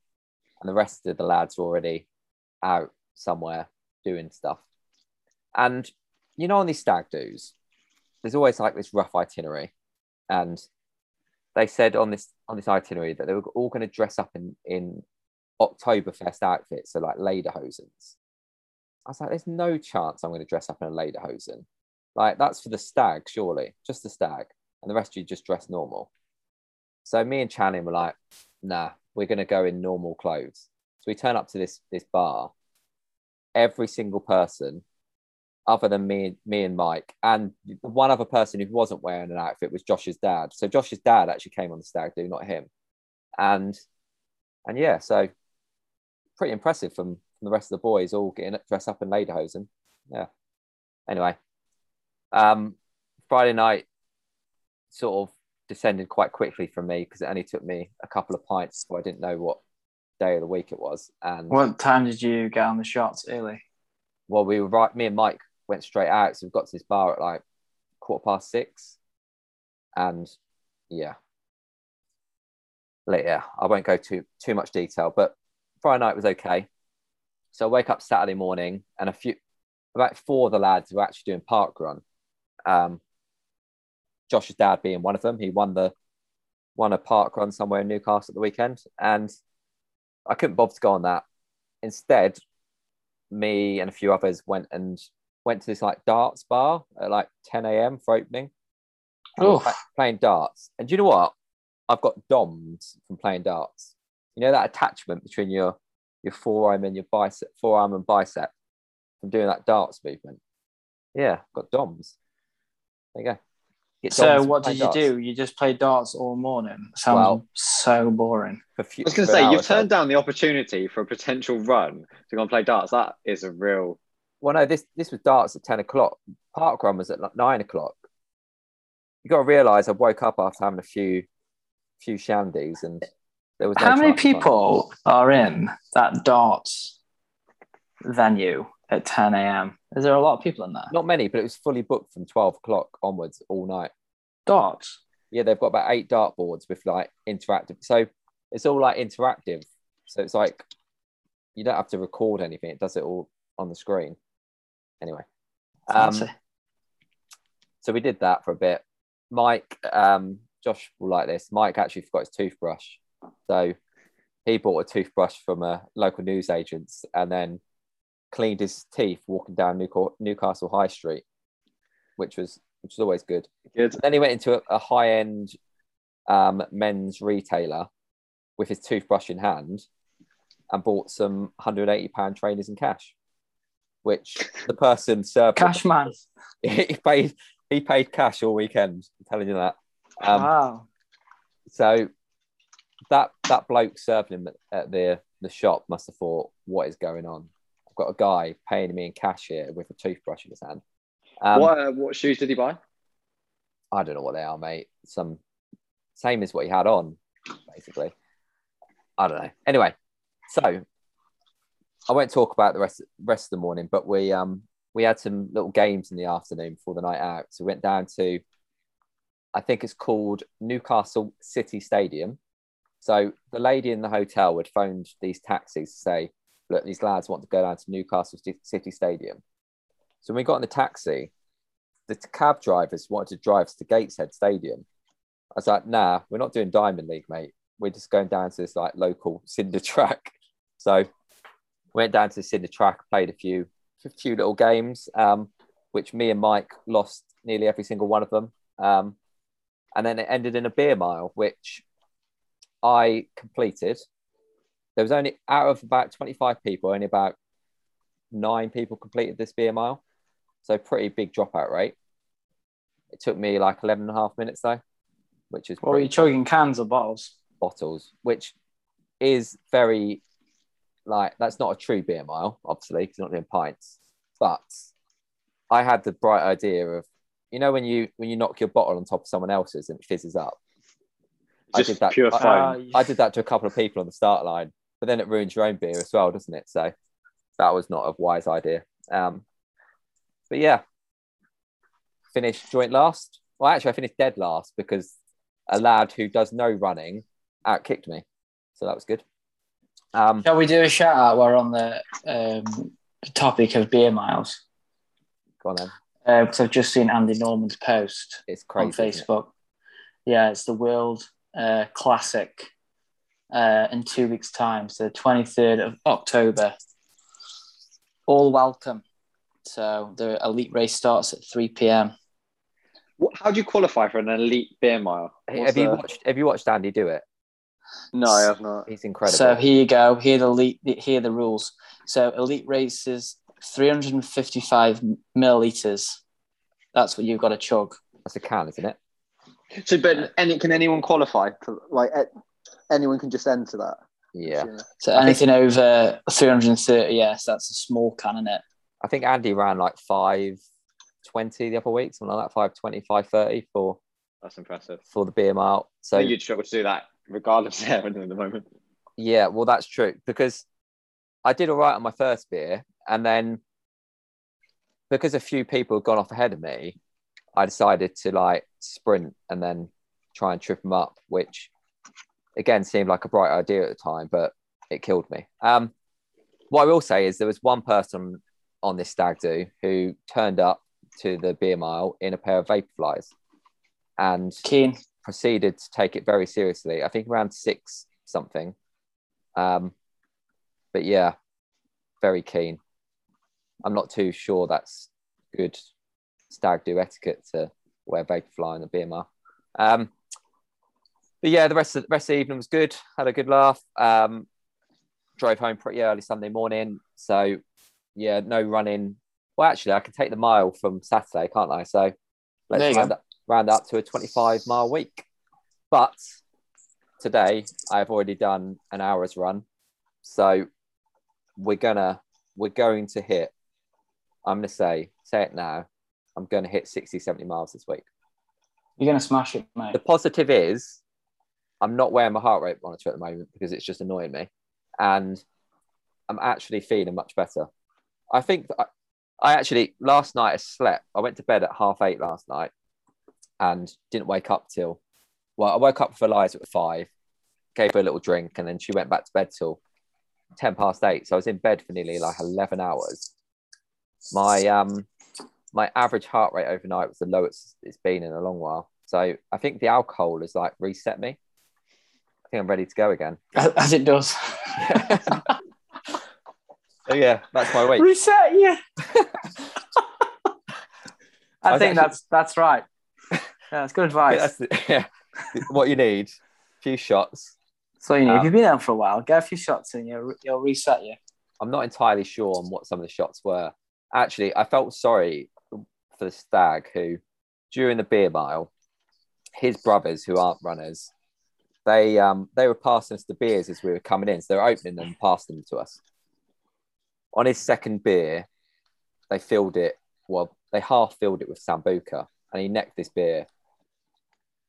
and the rest of the lads were already out somewhere doing stuff. And you know, on these stag do's, there's always like this rough itinerary, and they said on this on this itinerary that they were all going to dress up in in Oktoberfest outfits, so like lederhosens. I was like, there's no chance I'm going to dress up in a lederhosen. Like that's for the stag, surely, just the stag, and the rest of you just dress normal. So me and Channing were like, nah, we're going to go in normal clothes. So we turn up to this this bar. Every single person, other than me, me and Mike, and one other person who wasn't wearing an outfit was Josh's dad. So Josh's dad actually came on the stag do, not him. And and yeah, so pretty impressive from, from the rest of the boys all getting dressed up in lederhosen. Yeah. Anyway, um, Friday night sort of descended quite quickly for me because it only took me a couple of pints, so I didn't know what day of the week it was. And What time did you get on the shots early? well, we were right. Me and Mike went straight out, so we got to this bar at like quarter past six, and yeah, yeah. I won't go too too much detail, but Friday night was okay. So I wake up Saturday morning, and a few, about four of the lads were actually doing park run. Um, Josh's dad being one of them. He won the won a park run somewhere in Newcastle at the weekend, and I couldn't bother to go on that. Instead, me and a few others went and went to this like darts bar at like 10 a.m. for opening. And we were Oof. pla- playing darts. And do you know what? I've got DOMs from playing darts. You know that attachment between your your forearm and your bicep, forearm and bicep from doing that darts movement. Yeah, got DOMs. There you go. Get So what did you darts do? You just played darts all morning. Sounds Well- so boring. For few, I was going to say, you've hour, so- turned down the opportunity for a potential run to go and play darts. That is a real. Well, no, this this was darts at ten o'clock. Park run was at like nine o'clock. You got to realise I woke up after having a few few shandies, and there was no How many chance of fun. people are in that darts venue at 10 a.m.? Is there a lot of people in there? Not many, but it was fully booked from twelve o'clock onwards all night. Darts. Yeah, they've got about eight dart boards with like interactive. So it's all like interactive. So it's like you don't have to record anything; it does it all on the screen. Anyway, um, so we did that for a bit. Mike, um, Josh will like this. Mike actually forgot his toothbrush, so he bought a toothbrush from a local news newsagent's and then cleaned his teeth walking down Newca- Newcastle High Street, which was which was always good. Good. Then he went into a, a high end um, men's retailer with his toothbrush in hand and bought some 180 pound trainers in cash, which the person served Cash man. he paid he paid cash all weekend. I'm telling you that. Um, wow. so that that bloke serving him at, at the the shop must have thought, "What is going on? I've got a guy paying me in cash here with a toothbrush in his hand." Um, what uh, what shoes did he buy? I don't know what they are, mate. Some same as what he had on, basically. I don't know. Anyway, so I won't talk about the rest rest of the morning, but we um we had some little games in the afternoon before the night out. So we went down to, I think it's called Newcastle City Stadium. So the lady in the hotel had phoned these taxis to say, look, these lads want to go down to Newcastle City Stadium. So when we got in the taxi, the cab drivers wanted to drive us to Gateshead Stadium. I was like, nah, we're not doing Diamond League, mate. We're just going down to this like local cinder track. So went down to the cinder track, played a few a few little games, um, which me and Mike lost nearly every single one of them. Um, and then it ended in a beer mile, which I completed. There was only out of about 25 people, only about nine people completed this beer mile. So pretty big dropout rate. It took me like 11 and a half minutes though, which is What were pretty you chugging cans or bottles? bottles, which is very like that's not a true beer mile, obviously, because you're not doing pints. But I had the bright idea of, you know, when you when you knock your bottle on top of someone else's and it fizzes up. I Just did that. pure I- fun. Uh, I did that to a couple of people on the start line, but then it ruins your own beer as well, doesn't it? So that was not a wise idea. Um, but yeah, finished joint last. Well, actually, I finished dead last because a lad who does no running outkicked me, so that was good. Um, Shall we do a shout out? We're on the um, topic of beer miles. go on then. Because I've just seen Andy Norman's post It's on crazy. it? Facebook. Yeah, it's the World uh, Classic uh, in two weeks' time, so the 23rd of October. All welcome. So the elite race starts at 3 p.m. How do you qualify for an elite beer mile? What's have you the- watched? Have you watched Andy do it? No, I have not. He's incredible. So here you go. Here the elite. Here are the rules. So elite races, 355 milliliters. That's what you've got to chug. That's a can, isn't it? So, but any, can anyone qualify? For, like, anyone can just enter that. Yeah. So I think- anything over 330, yes, that's a small can, is it? I think Andy ran like five twenty the other week, something like that, 520, 530 for That's impressive. for the beer mile. So So you'd struggle to do that regardless of there at the moment. Yeah, well, that's true because I did all right on my first beer, and then because a few people had gone off ahead of me, I decided to like sprint and then try and trip them up, which again seemed like a bright idea at the time, but it killed me. Um, what I will say is there was one person on this stag do who turned up to the beer mile in a pair of vapor flies and Keen. proceeded to take it very seriously. I think around six something. Um, but yeah, very keen. I'm not too sure that's good stag do etiquette to wear vaporfly in the beer mile. Um, but yeah, the rest of the rest of the evening was good. Had a good laugh. Um, drove home pretty early Sunday morning. So yeah, no running. Well, actually, I can take the mile from Saturday, can't I? So let's round up, round up to a 25 mile week. But today I've already done an hour's run. So we're gonna we're going to hit. I'm gonna say say it now. I'm gonna hit 60, 70 miles this week. You're going to smash it, mate. The positive is I'm not wearing my heart rate monitor at the moment because it's just annoying me. And I'm actually feeling much better. I think I, I actually last night I slept. I went to bed at half eight last night and didn't wake up till well, I woke up for Eliza at five, gave her a little drink, and then she went back to bed till 10 past eight. So I was in bed for nearly like 11 hours. My um my average heart rate overnight was the lowest it's been in a long while. So I think the alcohol has like reset me. I think I'm ready to go again. As it does. So yeah, that's my week. Reset yeah. I, was think actually- that's that's right. Yeah, that's good advice. That's the- yeah. what you need. A few shots. so you know, if Um, you've been out for a while, get a few shots and you'll, you'll reset you. I'm not entirely sure on what some of the shots were. Actually, I felt sorry for the stag who, during the beer mile, his brothers who aren't runners, they um they were passing us the beers as we were coming in, so they were opening them and passing them to us. On his second beer, they filled it. Well, they half filled it with sambuca, and he necked this beer.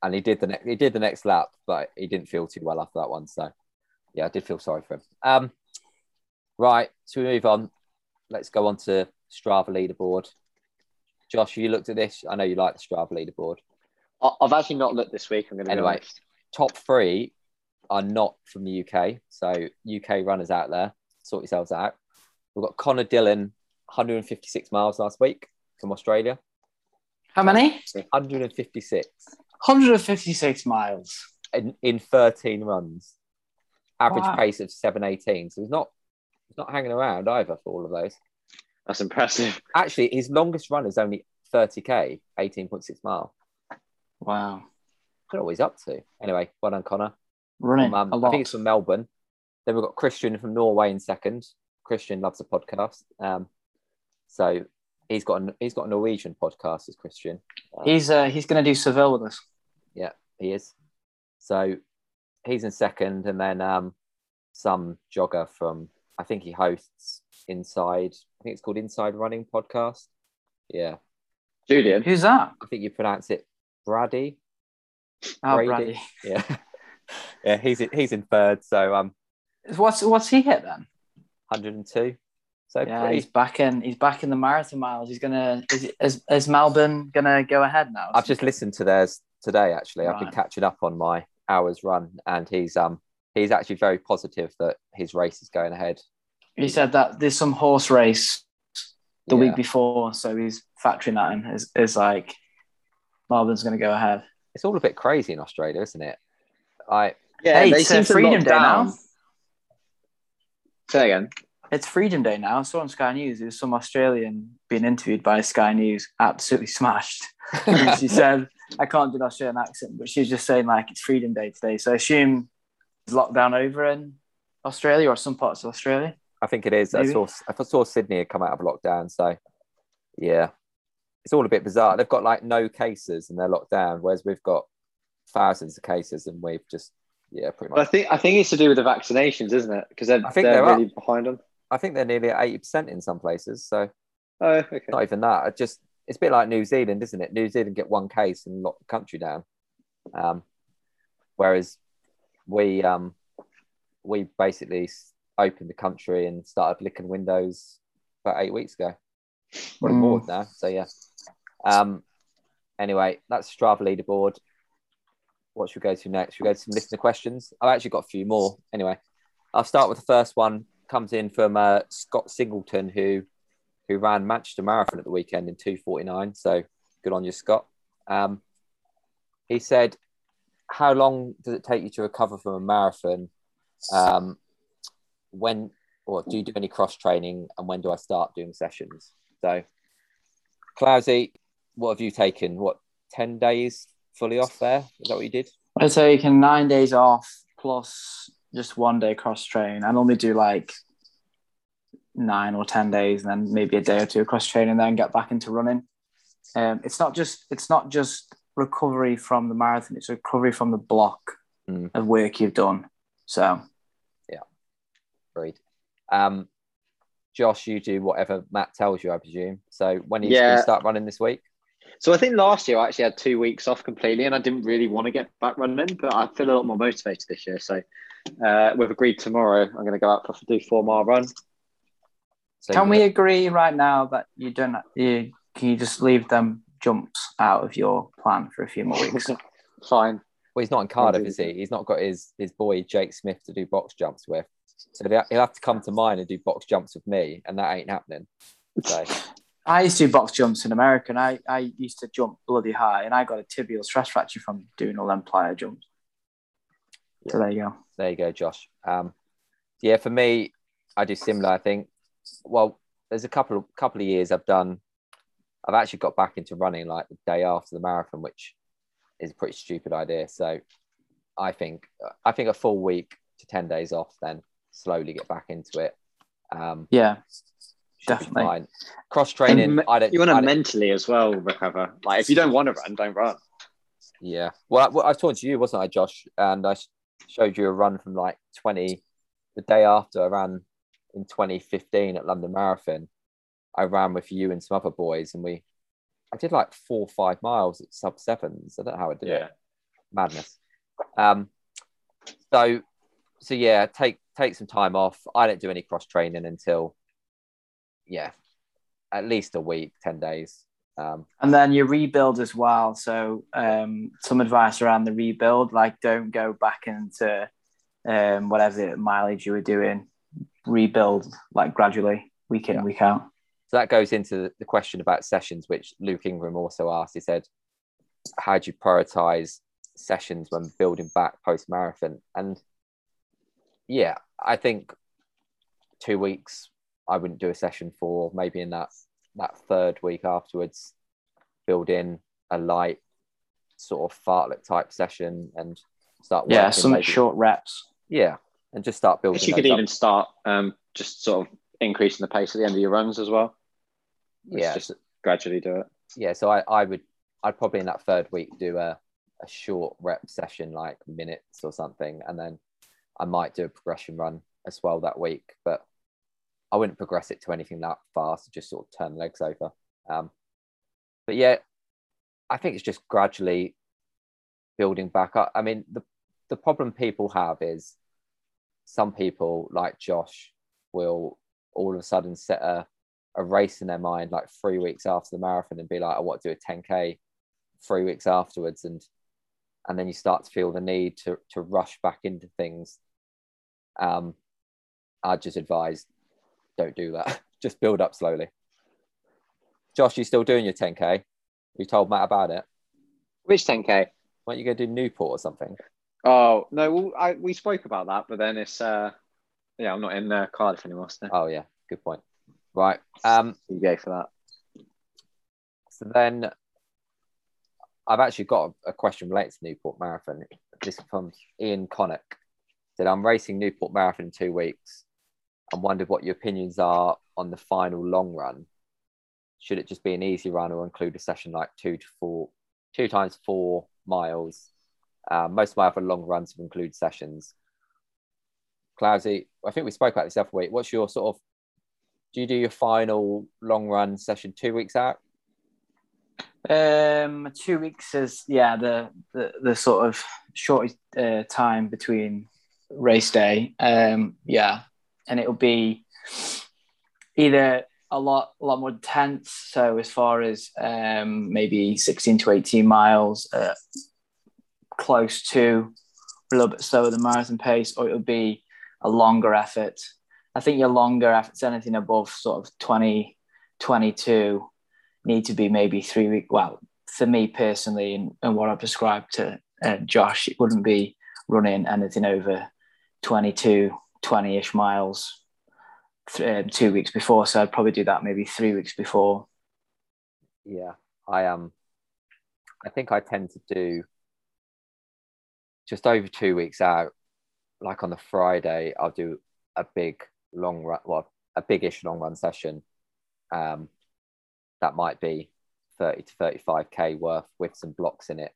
And he did the next he did the next lap, but he didn't feel too well after that one. So, yeah, I did feel sorry for him. Um, Right, so we move on. Let's go on to Strava leaderboard. Josh, you looked at this. I know you like the Strava leaderboard. I've actually not looked this week. I'm going to Anyway. be honest. Top three are not from the UK. So UK runners out there, sort yourselves out. We've got Connor Dillon, 156 miles last week from Australia. How many? 156 156 miles. in, in 13 runs. Average Wow. pace of 718. So he's not he's not hanging around either for all of those. That's impressive. Actually, his longest run is only 30k, 18.6 mile. Wow. I don't know what he's up to. Anyway, well done, Connor. Running Um, a I lot. think it's from Melbourne. Then we've got Christian from Norway in second. Christian loves the podcast. Um, so he's got a, he's got a Norwegian podcast. Is Christian? Uh, He's uh, he's going to do Seville with us. Yeah, he is. So he's in second, and then um, some jogger from I think he hosts Inside. I think it's called Inside Running Podcast. Yeah, Julian. Who's that? I think you pronounce it Brady. Oh, Brady. Brady. Yeah, yeah. He's in, he's in third. So um, What's what's he hit then? 102. So Yeah, pretty- he's back in. He's back in the marathon miles. He's gonna. Is, is, is Melbourne gonna go ahead now? I've just listened to theirs today. Actually, I've been catching up on my hours run, and he's um he's actually very positive that his race is going ahead. He said that there's some horse race the Yeah. week before, so he's factoring that in. Is is like Melbourne's gonna go ahead. It's all a bit crazy in Australia, isn't it? I Yeah, hey, they it's seem to Freedom Day down. now. Say again. It's Freedom Day now. I saw on Sky News there was some Australian being interviewed by Sky News, absolutely smashed. she said, I can't do an Australian accent, but she was just saying like it's Freedom Day today. So I assume it's lockdown over in Australia or some parts of Australia. I think it is. I saw I saw Sydney had come out of lockdown, so yeah, it's all a bit bizarre. They've got like no cases and they're locked down, whereas we've got thousands of cases and we've just yeah, pretty But I much. think I think it's to do with the vaccinations, isn't it? Because they're, I think they're they're really behind them. I think they're nearly at eighty percent in some places, so Oh, okay. not even that. It just it's a bit like New Zealand, isn't it? New Zealand get one case and lock the country down, um, whereas we um, we basically opened the country and started licking windows about eight weeks ago. We're on Mm. board now, so yeah. Um, anyway, that's Strava leaderboard. What should we go to next? Should we go to some listener questions? I've actually got a few more. Anyway, I'll start with the first one. Comes in from uh, Scott Singleton, who who ran Manchester Marathon at the weekend in 249. So good on you, Scott. Um, he said, How long does it take you to recover from a marathon? Um, when or do you do any cross training and when do I start doing sessions? So, Clousy, what have you taken? What, 10 days fully off there? Is that what you did? I'd say you can nine days off plus just one day cross train. I normally do like nine or ten days and then maybe a day or two cross train and then get back into running. Um, it's not just it's not just recovery from the marathon, it's recovery from the block Mm. of work you've done. So Yeah. Agreed. Um, Josh, you do whatever Matt tells you, I presume. So when are you Yeah. going to start running this week? So I think last year I actually had two weeks off completely, and I didn't really want to get back running, but I feel a lot more motivated this year. So uh, we've agreed tomorrow I'm going to go out for do four mile run. So can we agree right now that you don't you can you just leave them jumps out of your plan for a few more weeks? Fine. Well, he's not in Cardiff, do is he? He's not got his his boy Jake Smith to do box jumps with. So they- he'll have to come to mine and do box jumps with me, and that ain't happening. So I used to do box jumps in America, and I, I used to jump bloody high, and I got a tibial stress fracture from doing all them plyo jumps. So there you go. there you go, Josh. Um, yeah, for me, I do similar. I think. Well, there's a couple of couple of years I've done. I've actually got back into running like the day after the marathon, which is a pretty stupid idea. So I think I think a full week to ten days off, then slowly get back into it. Um, Yeah, Definitely. fine. Cross training. And me- I don't. You want to mentally as well recover. Like if you don't want to run, don't run. Yeah. Well, I, well, I was talking to you, wasn't I, Josh? And I showed you a run from like 20, the day after I ran in 2015 at London Marathon. I ran with you and some other boys, and we, I did like four or five miles at sub sevens. I don't know how I did it. Madness. Um, so, so yeah, take take some time off. I don't do any cross training until, yeah, at least a week, 10 days. Um, And then your rebuild as well. So um, some advice around the rebuild, like don't go back into um, whatever mileage you were doing. Rebuild like gradually, week in, Yeah. week out. so that goes into the question about sessions, which Luke Ingram also asked. He said, How do you prioritize sessions when building back post marathon? And yeah, I think two weeks I wouldn't do a session for, maybe in that that third week afterwards, build in a light sort of fartlek type session and start Yeah, working some maybe- short reps. yeah and just start building you could up. even start um, just sort of increasing the pace at the end of your runs as well. Let's yeah just gradually do it. yeah so I, I would i'd probably in that third week do a, a short rep session like minutes or something and then i might do a progression run as well that week but i wouldn't progress it to anything that fast just sort of turn legs over. Um, but yeah i think it's just gradually building back up. I mean the, the problem people have is some people like josh will all of a sudden set a a race in their mind like three weeks after the marathon and be like, I want to do a 10k three weeks afterwards, and and then you start to feel the need to to rush back into things. Um, I just advise, don't do that. just build up slowly. Josh, you still doing your 10k? You told Matt about it. Which 10k? Why don't you go do Newport or something? Oh no, well, I, we spoke about that, but then it's uh, yeah, I'm not in uh, Cardiff anymore. So Oh yeah, good point. Right. Um, you go for that. So then I've actually got a, a question related to Newport Marathon. This is from Ian Connick. Said I'm racing Newport Marathon in two weeks and wondered what your opinions are on the final long run. Should it just be an easy run or include a session like two to four, two times four miles? Uh, most of my other long runs have included sessions. Clousy, I think we spoke about this the other week. What's your sort of do you do your final long run session two weeks out? Um, two weeks is yeah the the, the sort of shortest uh, time between race day. Um, yeah, and it'll be either a lot a lot more intense. So as far as um, maybe sixteen to eighteen miles, uh, close to a little bit slower than marathon pace, or it'll be a longer effort. I think your longer efforts, anything above sort of 20, 22, need to be maybe three week. Well, for me personally, and, and what I prescribed to uh, Josh, it wouldn't be running anything over 22, 20 ish miles th- um, two weeks before. So I'd probably do that maybe three weeks before. Yeah, I am. Um, I think I tend to do just over two weeks out. Like on the Friday, I'll do a big long run, well, a big-ish long run session. Um, that might be 30 to 35k worth with some blocks in it,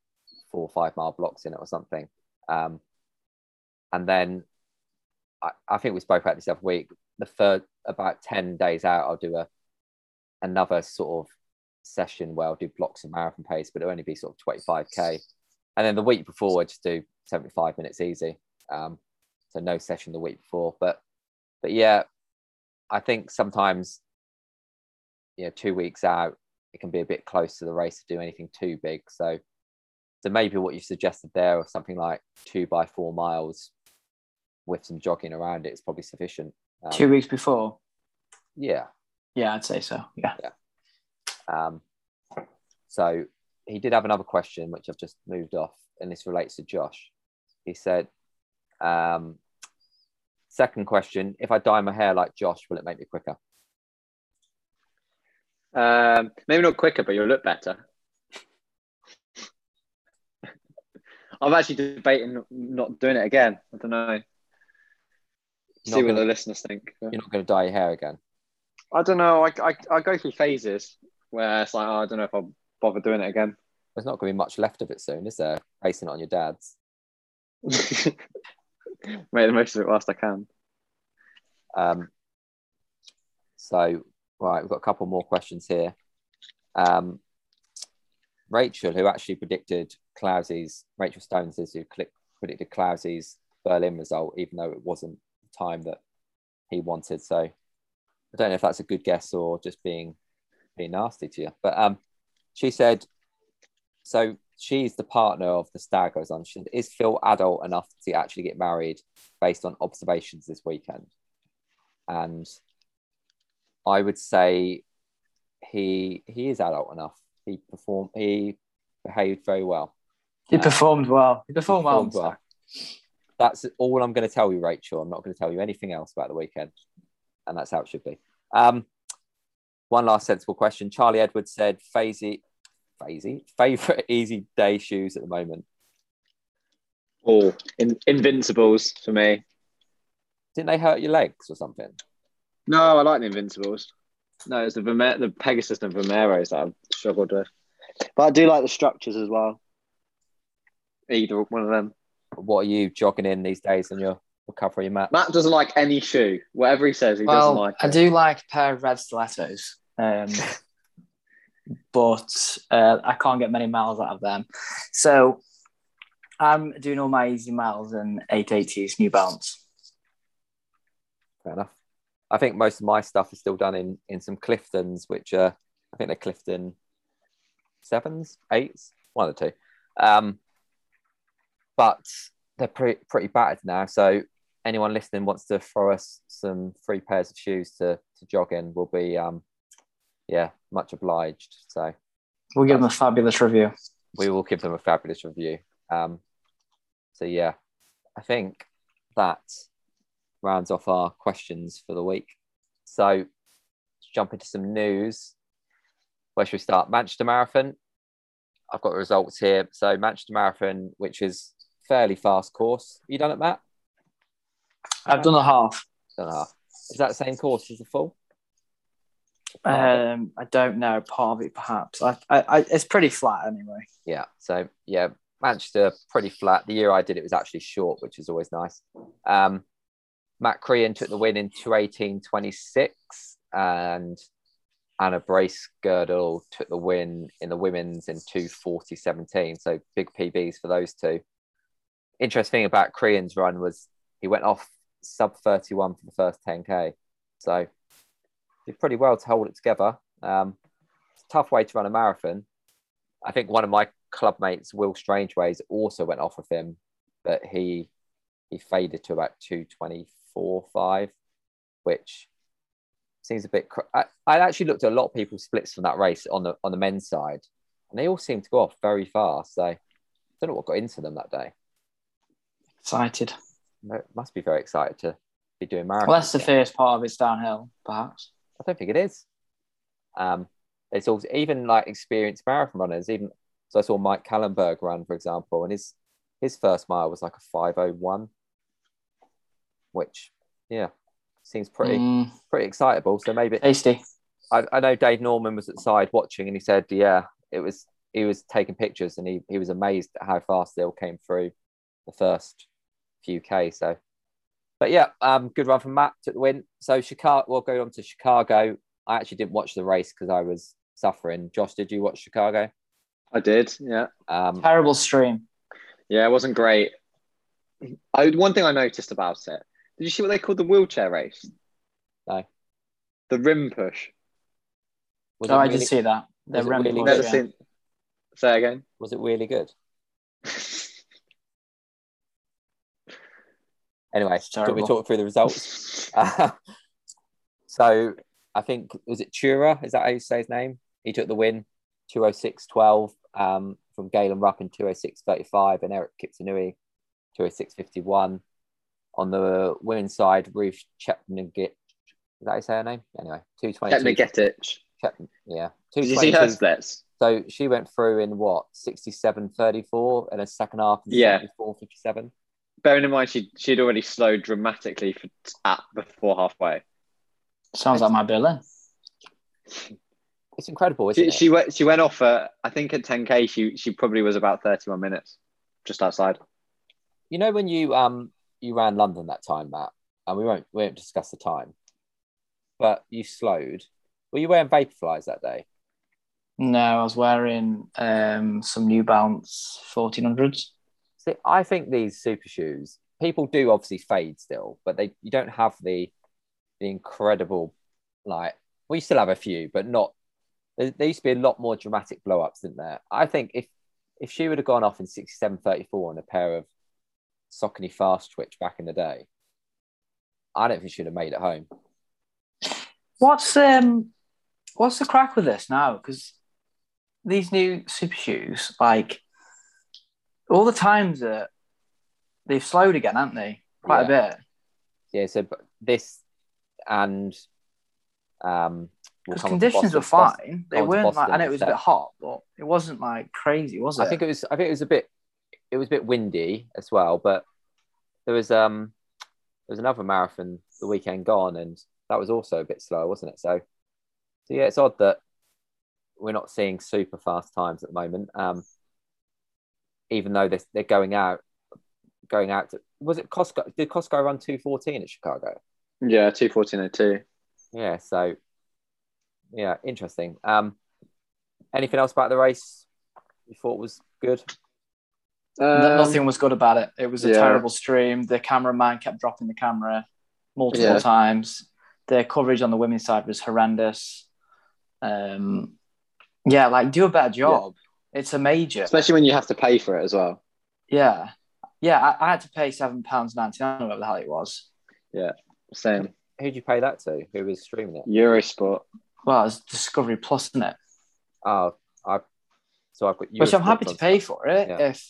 four or five mile blocks in it or something. Um, and then I, I think we spoke about this every week. The third, about 10 days out, I'll do a another sort of session where I'll do blocks of marathon pace, but it'll only be sort of 25k. And then the week before, I just do 75 minutes easy. Um, so no session the week before. But but yeah, I think sometimes you know, two weeks out, it can be a bit close to the race to do anything too big. So so maybe what you suggested there or something like two by four miles with some jogging around it is probably sufficient. Um, Two weeks before. yeah. Yeah, I'd say so. Yeah. Yeah. Um, so he did have another question, which I've just moved off, and this relates to Josh. He said, um, second question, if I dye my hair like Josh, will it make me quicker? Um, maybe not quicker, but you'll look better. I'm actually debating not doing it again. I don't know. See what gonna- the listeners think. You're not going to dye your hair again. I don't know. I, I, I go through phases where it's like, oh, I don't know if I'll bother doing it again. There's not going to be much left of it soon, is there? Racing it on your dad's. Make the most of it whilst I can. Um, so, right, we've got a couple more questions here. Um, Rachel, who actually predicted Clousy's, Rachel Stones is who click, predicted Clousy's Berlin result, even though it wasn't time that he wanted. So I don't know if that's a good guess or just being being nasty to you. But um, she said, so she's the partner of the stag goes on. She said, is Phil adult enough to actually get married based on observations this weekend? And I would say he he is adult enough. He performed. He behaved very well. He performed well. He performed well. performed well. That's all I'm going to tell you, Rachel. I'm not going to tell you anything else about the weekend, and that's how it should be. Um, one last sensible question. Charlie Edwards said, "Fazy, Fazy, favorite easy day shoes at the moment." Oh, in, Invincibles for me. Didn't they hurt your legs or something? No, I like the Invincibles. No, it's the Verme- the Pegasus and Vomeros that I've struggled with. But I do like the structures as well. Either one of them. What are you jogging in these days on your recovery mat? Matt doesn't like any shoe. Whatever he says, he doesn't like I it. do like a pair of red stilettos, um, but uh, I can't get many miles out of them. So I'm doing all my easy miles in 880s New Balance. Fair enough. I think most of my stuff is still done in in some Cliftons, which uh, I think they're Clifton sevens, eights, one of the two. Um, but they're pretty pretty battered now. So anyone listening wants to throw us some free pairs of shoes to to jog in, we'll be um, yeah, much obliged. So We'll give them a fabulous review. we will give them a fabulous review. Um, so yeah, I think that rounds off our questions for the week. So let's jump into some news. Where should we start? Manchester Marathon. I've got the results here. So Manchester Marathon, which is fairly fast course. You done it, Matt? I've done a half. Done a half. Is that the same course as the full? Um, I don't know, part of it perhaps. I, I, I, it's pretty flat anyway. Yeah. So yeah, Manchester pretty flat. The year I did it was actually short, which is always nice. Um, Matt Crean took the win in 218.26 and Anna Brace Girdle took the win in the women's in 240.17. So big PBs for those two. Interesting thing about Crean's run was he went off sub 31 for the first 10K. So did pretty well to hold it together. Um, tough way to run a marathon. I think one of my club mates, Will Strangeways, also went off with him, but he he faded to about 224 5, which seems a bit. Cr- I, I actually looked at a lot of people's splits from that race on the on the men's side, and they all seemed to go off very fast. So I don't know what got into them that day. Excited. Must be very excited to be doing marathon. Well, that's the first part of it's downhill, perhaps. I don't think it is. Um, it's also even like experienced marathon runners. Even so, I saw Mike Kallenberg run, for example, and his his first mile was like a five oh one, which yeah seems pretty Mm, pretty excitable. So maybe tasty. I, I know Dave Norman was at the side watching, and he said, yeah, it was he was taking pictures, and he he was amazed at how fast they all came through the first few k. So, but yeah, um, good run from Matt took the win. So Chicago, we'll go on to Chicago. I actually didn't watch the race because I was suffering. Josh, did you watch Chicago? I did, yeah. Um, Terrible stream. Yeah, it wasn't great. I, one thing I noticed about it, did you see what they called the wheelchair race? No. The rim push. was Oh, I really, did see that. The was it Rem really push, Never yeah. seen. Say again. Was it really good? Anyway, do you me to terrible. talk through the results? Uh, so I think was it Tura? Is that how you say his name? He took the win, 206.12 um, from Galen Rupp in 206.35 and Eric Kiptanui, 206.51. On the women's side, Ruth Chepnagit, is that how you say her name? Anyway, 222. Getich. Chep, yeah, Did you see her splits? So she went through in what, 67.34 and a second half in Yeah. 74.57. Bearing in mind she she'd already slowed dramatically for, at before halfway. Sounds like my billing. It's incredible, isn't She, it? she went she went off at I think at 10k she she probably was about 31 minutes, just outside. You know when you um you ran London that time, Matt, and we won't we won't discuss the time, but you slowed. Were you wearing Vaporflies that day? No, I was wearing um, some New Balance 1400s. I think these super shoes people do obviously fade still, but they you don't have the the incredible like well you still have a few, but not there, there used to be a lot more dramatic blow ups, didn't there? I think if if she would have gone off in 67.34 on a pair of Saucony Fastwitch back in the day, I don't think she'd have made it home. What's um, what's the crack with this now? Because these new super shoes, like all the times that they've slowed again, haven't they? Quite a bit. Yeah, so this and um we'll Because come conditions were Boston- Boston- fine. They come on to weren't like, and it was a bit hot, but it wasn't like crazy, was it? I think it was. I think it was a bit. It was a bit windy as well, but there was um there was another marathon the weekend gone, and that was also a bit slow, wasn't it? So, so yeah, it's odd that we're not seeing super fast times at the moment. Um, even though they're, they're going out, going out to was it Costco? Did Costco run two fourteen at Chicago? Yeah, two fourteen oh two. Yeah, so yeah, interesting. Um, anything else about the race you thought was good? No- Nothing was good about it. It was a Um, yeah. terrible stream. The cameraman kept dropping the camera multiple Yeah. times. The coverage on the women's side was horrendous. Um, yeah, like do a better job. It's a major. especially when you have to pay for it as well. Yeah, yeah. I, I had to pay seven pounds ninety nine, whatever the hell it was. Yeah, same Who'd you pay that to? Who was streaming it? Eurosport. Well, it's Discovery Plus, isn't it? Oh, I. So I've got. Which I'm happy to pay for it Yeah. if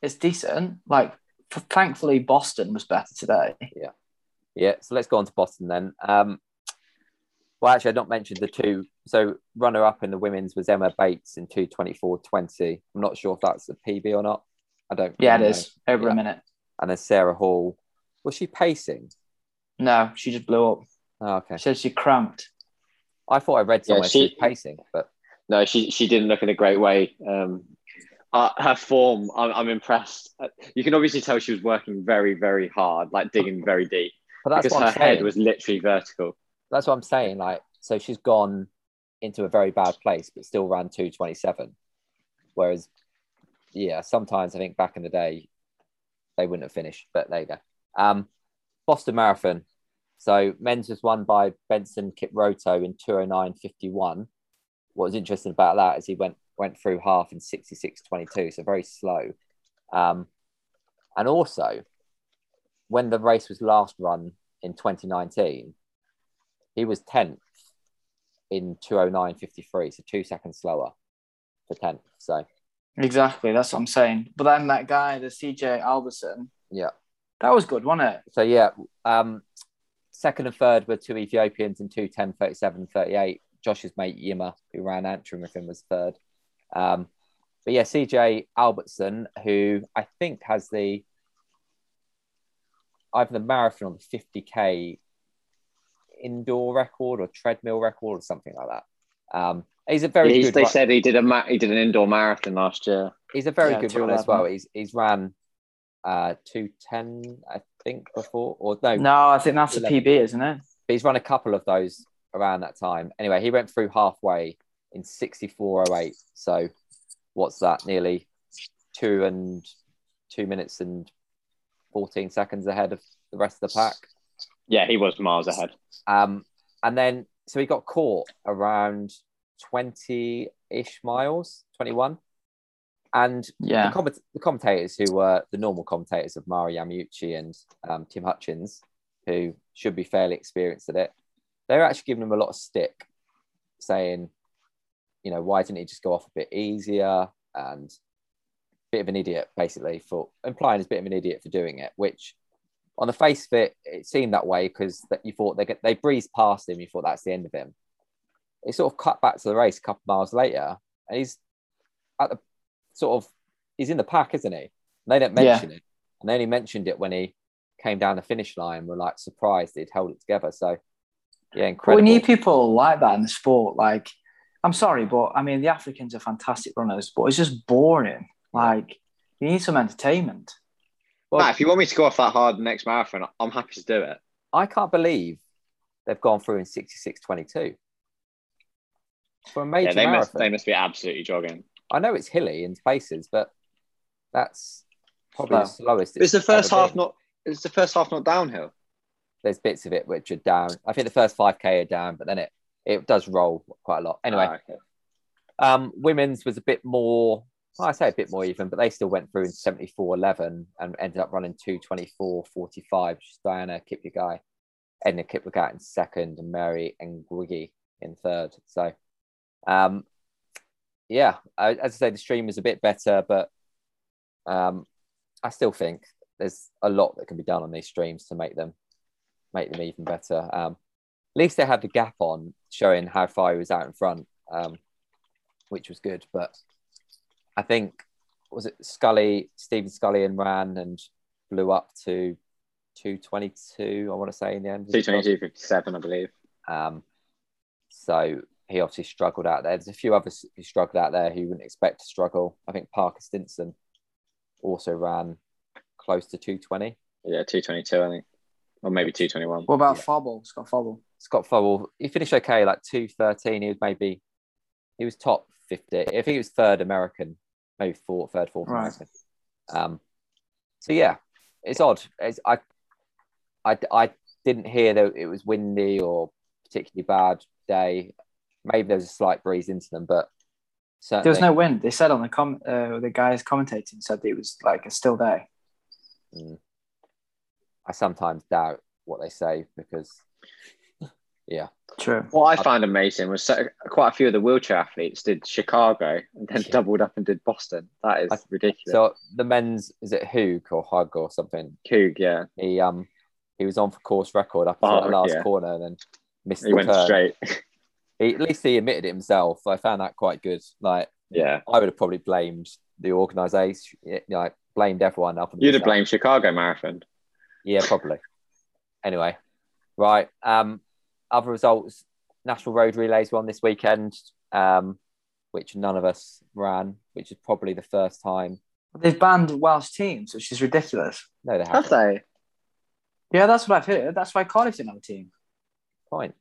it's decent. Like, thankfully, Boston was better today. Yeah. Yeah, so let's go on to Boston then. Um, well, actually, I'd not mentioned the two. So, runner up in the women's was Emma Bates in 224.20. I'm not sure if that's a PB or not. I don't. Yeah, it really know. is over Yeah. a minute. And then Sara Hall. Was she pacing? No, she just blew up. Oh, okay. She said she cramped. I thought I read Yeah, somewhere she, she- was pacing, but No, she she didn't look in a great way. Um, uh, her form, I'm, I'm impressed. Uh, You can obviously tell she was working very, very hard, like digging very deep, but that's because what her I'm saying. head was literally vertical. That's what I'm saying. Like, so she's gone into a very bad place, but still ran 227. Whereas, yeah, sometimes I think back in the day, they wouldn't have finished, but there you go. Um, Boston Marathon. So men's was won by Benson Kiproto in 209.51. What was interesting about that is he went went through half in 66.22, so very slow. Um, and also, when the race was last run in 2019, he was 10th in 209.53, so two seconds slower for 10th. So, Exactly, that's what I'm saying. But then that guy, the CJ Albertson, yeah. that was good, wasn't it? So, yeah, um, second and third were two Ethiopians in 210, 37, 38. Josh's mate Yimer, who ran Antrim with him, was third. Um, but yeah, CJ Albertson, who I think has the either the marathon or the 50k indoor record or treadmill record or something like that. Um, he's a very He's- good. they ru- said he did a ma- he did an indoor marathon last year. he's a very Yeah, good runner as well. He's he's ran uh 210, I think, before or no, No, I think that's a PB, isn't it? but he's run a couple of those around that time. Anyway, he went through halfway in 64.08. So what's that? Nearly two and two minutes and 14 seconds ahead of the rest of the pack. Yeah, he was miles ahead. Um, and then, so he got caught around 20 ish miles, 21. And Yeah. the, comment- the commentators who were the normal commentators of Mara Yamauchi and um, Tim Hutchings, who should be fairly experienced at it, they were actually giving him a lot of stick, saying, you know, why didn't he just go off a bit easier? And bit of an idiot, basically, for implying he's a bit of an idiot for doing it, which on the face of it, it seemed that way because that you thought they get, they breezed past him, you thought that's the end of him. It sort of cut back to the race a couple miles later, and he's at the sort of he's in the pack, isn't he? And they don't Yeah. mention it, and they only mentioned it when he came down the finish line. We're like surprised he'd held it together. So yeah, But we incredible. need people like that in the sport. Like, I'm sorry, but I mean, the Africans are fantastic runners, but it's just boring. Like, you need some entertainment. Well- Matt, if you want me to go off that hard next marathon, I'm happy to do it. I can't believe they've gone through in sixty six twenty two for a major Yeah, they must marathon. they must be absolutely jogging. I know it's hilly in places, but that's probably the slowest. Is the first half been. not? Is the first half not downhill? There's bits of it which are down. I think the first five k are down, but then it it does roll quite a lot. Anyway, Ah, okay. Um, women's was a bit more, well, I say a bit more even, but they still went through in 74 11 and ended up running 224 45. Which is Diana Kipyogei, Edna Kiplagat in second, and Mary Ngugi in third. So, um, yeah, I, as I say, the stream is a bit better, but um, I still think there's a lot that can be done on these streams to make them make them even better. Um, at least they had the gap on showing how far he was out in front. Um, which was good. But I think was it Scullion, Stephen Scullion, and ran and blew up to two twenty two. I want to say in the end. Two twenty two fifty seven, I believe. Um, so he obviously struggled out there. There's a few others who struggled out there who you wouldn't expect to struggle. I think Parker Stinson also ran close to 220. Yeah, two twenty two, I think, or maybe two twenty one. What about Yeah. Fauble? Scott Fauble. Scott Fauble, he finished okay, like 213. He was maybe, he was top 50. I think he was third American, maybe fourth, third, fourth Right. Um, so yeah, it's odd. It's, I, I, I didn't hear that it was windy or particularly bad day. Maybe there was a slight breeze into them, but certainly There was no wind. They said on the com uh, the guys commentating said it was like a still day. Mm. I sometimes doubt what they say because, yeah, True. What I found amazing was so, quite a few of the wheelchair athletes did Chicago and then Yeah. doubled up and did Boston. That is I- ridiculous. so the men's is it Hoog or Hug or something? Coog, yeah, He um he was on for course record up until Oh, the last yeah. corner and then missed he the went turn. straight. He, at least he admitted it himself. I found that quite good. Like yeah, I would have probably blamed the organisation, you know, like blamed everyone up. you'd have blamed Chicago Marathon. Yeah, probably. anyway, right. Um, other results: National Road Relays won this weekend, um, which none of us ran, which is probably the first time. They've banned Welsh teams, which is ridiculous. No, they Have haven't. they? Yeah, that's what I've heard. That's why Cardiff didn't have a team. Point.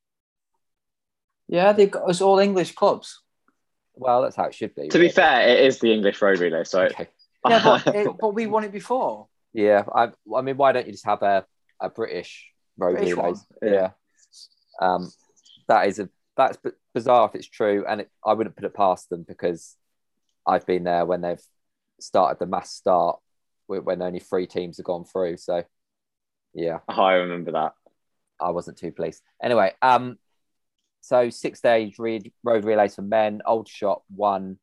Yeah, they've got us all English clubs. Well, that's how it should be. To be fair, it is the English road relay. So Okay. Yeah, but, it, but we won it before. Yeah, I, I mean, why don't you just have a, a British road British relays? Yeah. yeah. Um, that is a that's b- bizarre if it's true, and it, I wouldn't put it past them because I've been there when they've started the mass start when only three teams have gone through. So, yeah, Oh, I remember that. I wasn't too pleased. Anyway, um, so six stage read, road relays for men. Aldershot won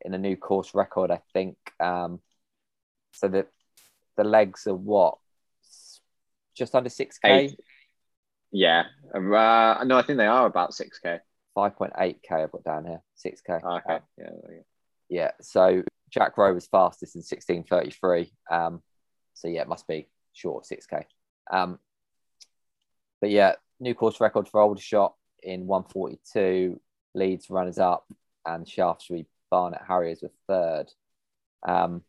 in a new course record, I think. Um, so the the legs are what just under six k. Yeah. Uh, no, I think they are about six k. five point eight k. I've got down here, six k. Oh, okay. Yeah. there. Yeah. So Jack Rowe was fastest in sixteen thirty three. Um, so yeah, it must be short of six k. Um, but yeah, new course record for Aldershot in one forty two. Leeds runners up, and Shaftesbury Barnet Harriers were third. Um,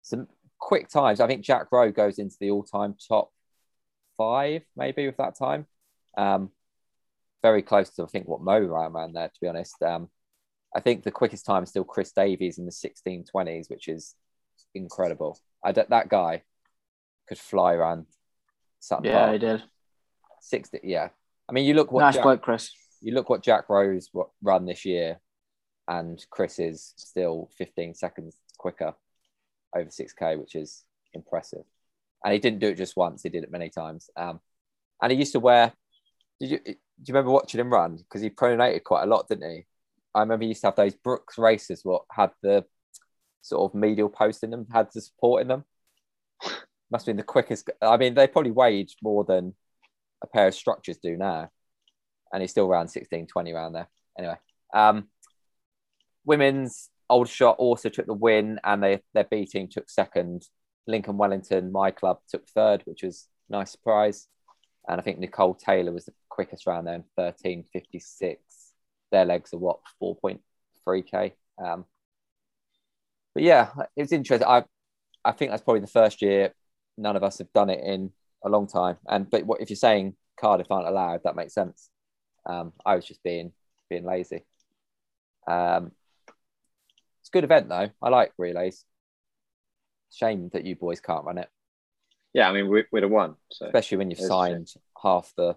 some quick times. I think Jack Rowe goes into the all time top five, maybe with that time. Um, very close to I think what Mo ran there. To be honest, um, I think the quickest time is still Chris Davies in the 1620s, which is incredible. I don't, that guy could fly around Sutton Yeah, Park. he did. 60, yeah. I mean, you look what nice Jack, bloke, Chris. you look what Jack Rowe run this year, and Chris is still 15 seconds quicker over 6k, which is impressive. And he didn't do it just once; he did it many times. Um, and he used to wear. Did you do you remember watching him run? Because he pronated quite a lot, didn't he? I remember he used to have those Brooks races, what had the sort of medial post in them, had the support in them. Must have been the quickest. I mean, they probably weighed more than a pair of structures do now and he's still around 16, 20 around there. Anyway, um, women's Aldershot also took the win, and they, their B team took second. Lincoln Wellington, my club, took third, which was a nice surprise. And I think Nicole Taylor was the quickest round there in 13.56. Their legs are what, 4.3K? Um, but yeah, it was interesting. I, I think that's probably the first year none of us have done it in a long time. And but what if you're saying Cardiff aren't allowed, that makes sense. Um, I was just being being lazy. Um, it's a good event though. I like relays. Shame that you boys can't run it, Yeah, I mean we, we'd have won. So especially when you've It's signed half the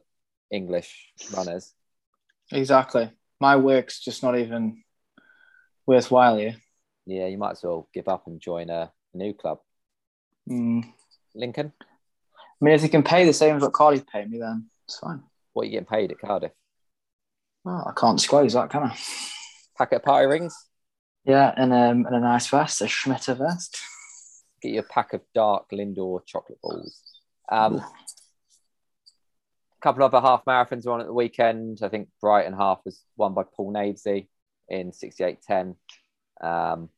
English runners. Exactly. My work's just not even worthwhile here. Yeah, you might as well give up and join a, a new club. Mm. Lincoln, I mean, if they can pay the same as what Cardiff pay me, then it's fine. what are you getting paid at Cardiff? Well, I can't disclose that, can I? Packet of party rings. Yeah, and um, and a nice vest, a Schmitter vest. Get you a pack of dark Lindor chocolate balls. Um, a couple of other half marathons were on at the weekend. I think Brighton half was won by Paul Navesey in 68.10. Um,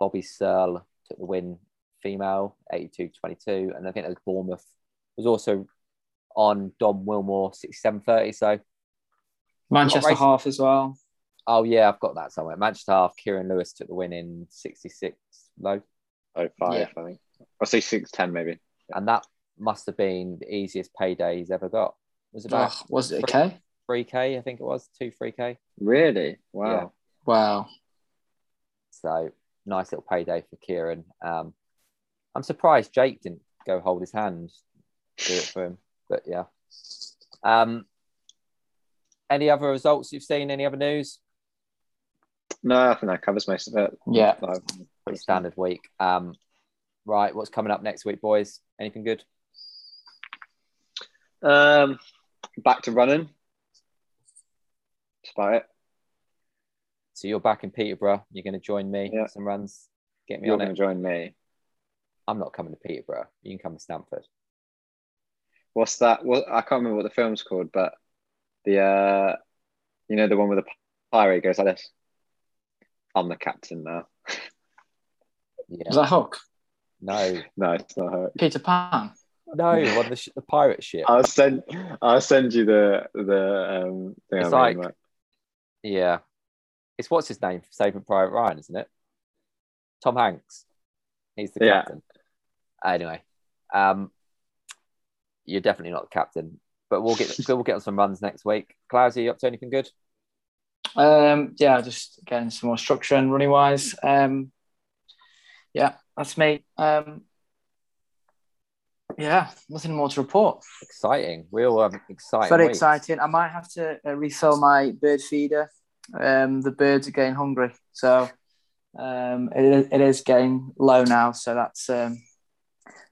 Bobby Searle took the win female, 82.22. And I think was Bournemouth was also on Dom Wilmore, 67.30. So, Manchester half as well. oh yeah, I've got that somewhere. Manchester half, Kieran Lewis took the win in 66 low. Oh five, Yeah. I think. I'll say six ten maybe. And that must have been the easiest payday he's ever got. It was about Ugh, was it okay? 3k, I think it was, two, 3k. Really? Wow. Wow. So nice little payday for Kieran. Um, I'm surprised Jake didn't go hold his hand, do it for him. But yeah. Um, any other results you've seen? Any other news? No, I think that covers most of it. Yeah. Pretty standard week. Um, right, what's coming up next week, boys? Anything good? Um, back to running. That's about it. So you're back in Peterborough. You're going to join me Yeah. some runs. Get me You're on going it. to join me. I'm not coming to Peterborough. You can come to Stamford. What's that? Well, I can't remember what the film's called, but the uh, you know, the one with the pirate goes like this. I'm the captain now. Yeah. Was that Hook? No, No, it's not her. Peter Pan. no, on the, sh- the pirate ship. I'll send. I'll send you the the um thing. It's I made, like- mate. Yeah. It's what's his name? Saving Private Ryan, isn't it? Tom Hanks. He's the Yeah. captain. Anyway, um, you're definitely not the captain, but we'll get we'll get on some runs next week. Clowes, are you up to anything good? Um, yeah, just getting some more structure and running wise. Um, yeah, that's me. Um, yeah, nothing more to report. Exciting, real um, exciting. Very week. exciting. I might have to uh, refill my bird feeder. Um, the birds are getting hungry, so um, it, is- it is getting low now. So that's um,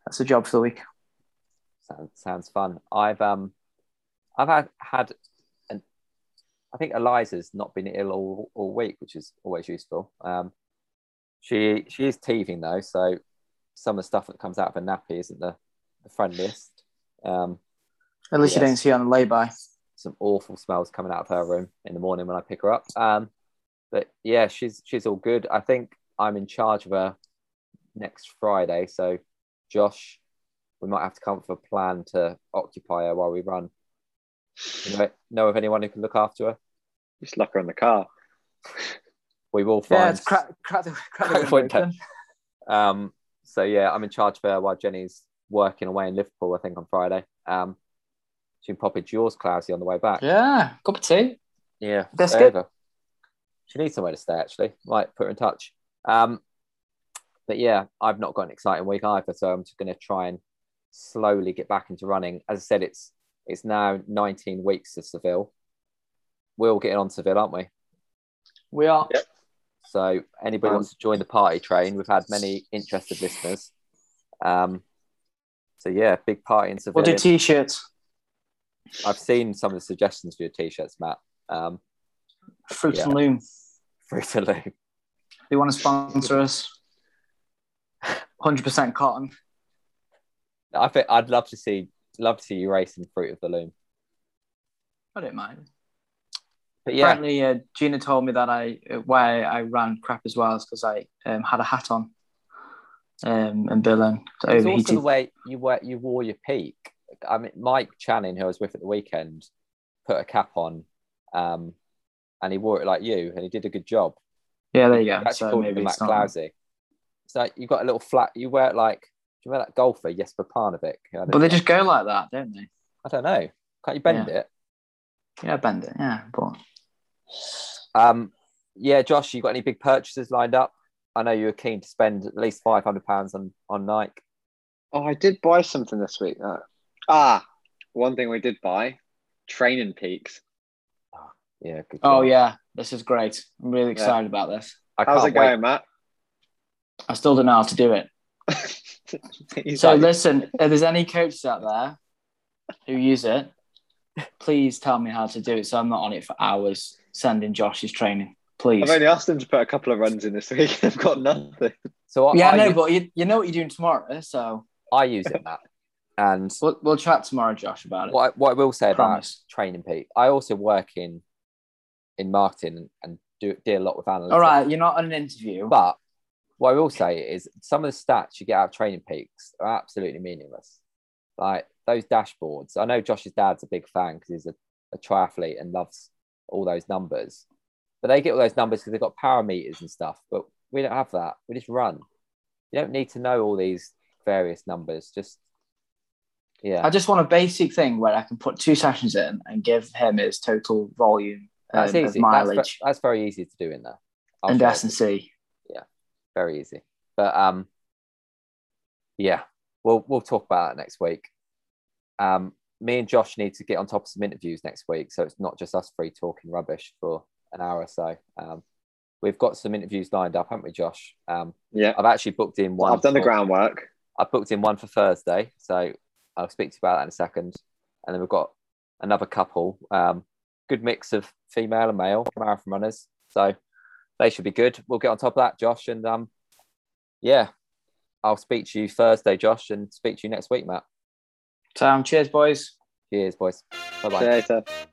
that's a job for the week. Sounds, sounds fun. I've um, I've had had an, I think Eliza's not been ill all, all week, which is always useful. Um, she she is teething though, so some of the stuff that comes out of her nappy isn't the, the friendliest. Um, At least you Yes. don't see on the lay-by. some awful smells coming out of her room in the morning when I pick her up. Um, but yeah, she's she's all good. I think I'm in charge of her next Friday. So Josh, we might have to come up with a plan to occupy her while we run. You know, know of anyone who can look after her? Just lock her in the car. We will find. Yeah, it's crack, crack the, crack the Crack the window window. Um, so yeah, I'm in charge of her while Jenny's working away in Liverpool. I think on Friday. Um, she can pop into yours, Clausy, on the way back. Yeah, cup of tea. Yeah, Biscuit? stay over. She needs somewhere to stay. Actually, might put her in touch. Um, but yeah, I've not got an exciting week either, so I'm just going to try and slowly get back into running. As I said, it's it's now 19 weeks to Seville. We're all getting on Seville, aren't we? We are. Yep. So anybody Um, wants to join the party train, we've had many interested listeners. Um, so yeah, big party in Seville. We'll do t-shirts. I've seen some of the suggestions for your t-shirts, Matt. Um, Fruit Yeah. and loom. Fruit and Loom. You want to sponsor us, 100% cotton. I think I'd love to see love to see you racing Fruit of the Loom. I don't mind. But yeah, Apparently, uh, Gina told me that I why I ran crap as well is because I um, had a hat on um, and Bill and it's also the way you wear you wore your peak. I mean, Mike Channing, who I was with at the weekend, put a cap on, um, and he wore it like you, and he did a good job. yeah, there you go. actually So called him Matt it's not. So you've got a little flat. You wear it like do you wear that golfer Jesper don't, But they just go like that, don't they? I don't know. Can't you bend it? Yeah, bend it. Yeah, but Um, yeah, Josh, you got any big purchases lined up? I know you were keen to spend at least five hundred pounds on on Nike. Oh, I did buy something this week. Uh, ah, one thing we did buy: TrainingPeaks. Yeah. Good Oh job. yeah, this is great. I'm really excited about this. I How's can't it wait. going, Matt? I still don't know how to do it. So like, listen, if there's any coaches out there who use it, please tell me how to do it so I'm not on it for hours sending Josh's training. Please. I've only asked him to put a couple of runs in this week. I've got nothing. So I, yeah, I, I know, but you, you know what you're doing tomorrow, so I use it, Matt. And we'll, we'll chat tomorrow, Josh, about it. what I, what I will say about training, Pete, I also work in in marketing and, and do deal a lot with analytics. All right, you're not on an interview. But what I will say is some of the stats you get out of TrainingPeaks are absolutely meaningless. Like those dashboards. I know Josh's dad's a big fan because he's a, a triathlete and loves all those numbers. But they get all those numbers because they've got parameters and stuff. But we don't have that. We just run. You don't need to know all these various numbers. Just yeah. I just want a basic thing where I can put two sessions in and give him his total volume um, That's easy. That's, mileage that's very easy to do in there. I'll and. S and C. Yeah, very easy. But um, yeah, we'll we'll talk about it next week. Um, me and Josh need to get on top of some interviews next week, so it's not just us three talking rubbish for an hour or so. Um, we've got some interviews lined up, haven't we, Josh? Um, Yeah, I've actually booked in one. I've done the groundwork. I've booked in one for Thursday, so I'll speak to you about that in a second. And then we've got another couple, um, good mix of female and male marathon runners, so they should be good. We'll get on top of that, Josh, and um, yeah, I'll speak to you Thursday, Josh, and speak to you next week, Matt. So, cheers, boys. Cheers, boys. Bye bye.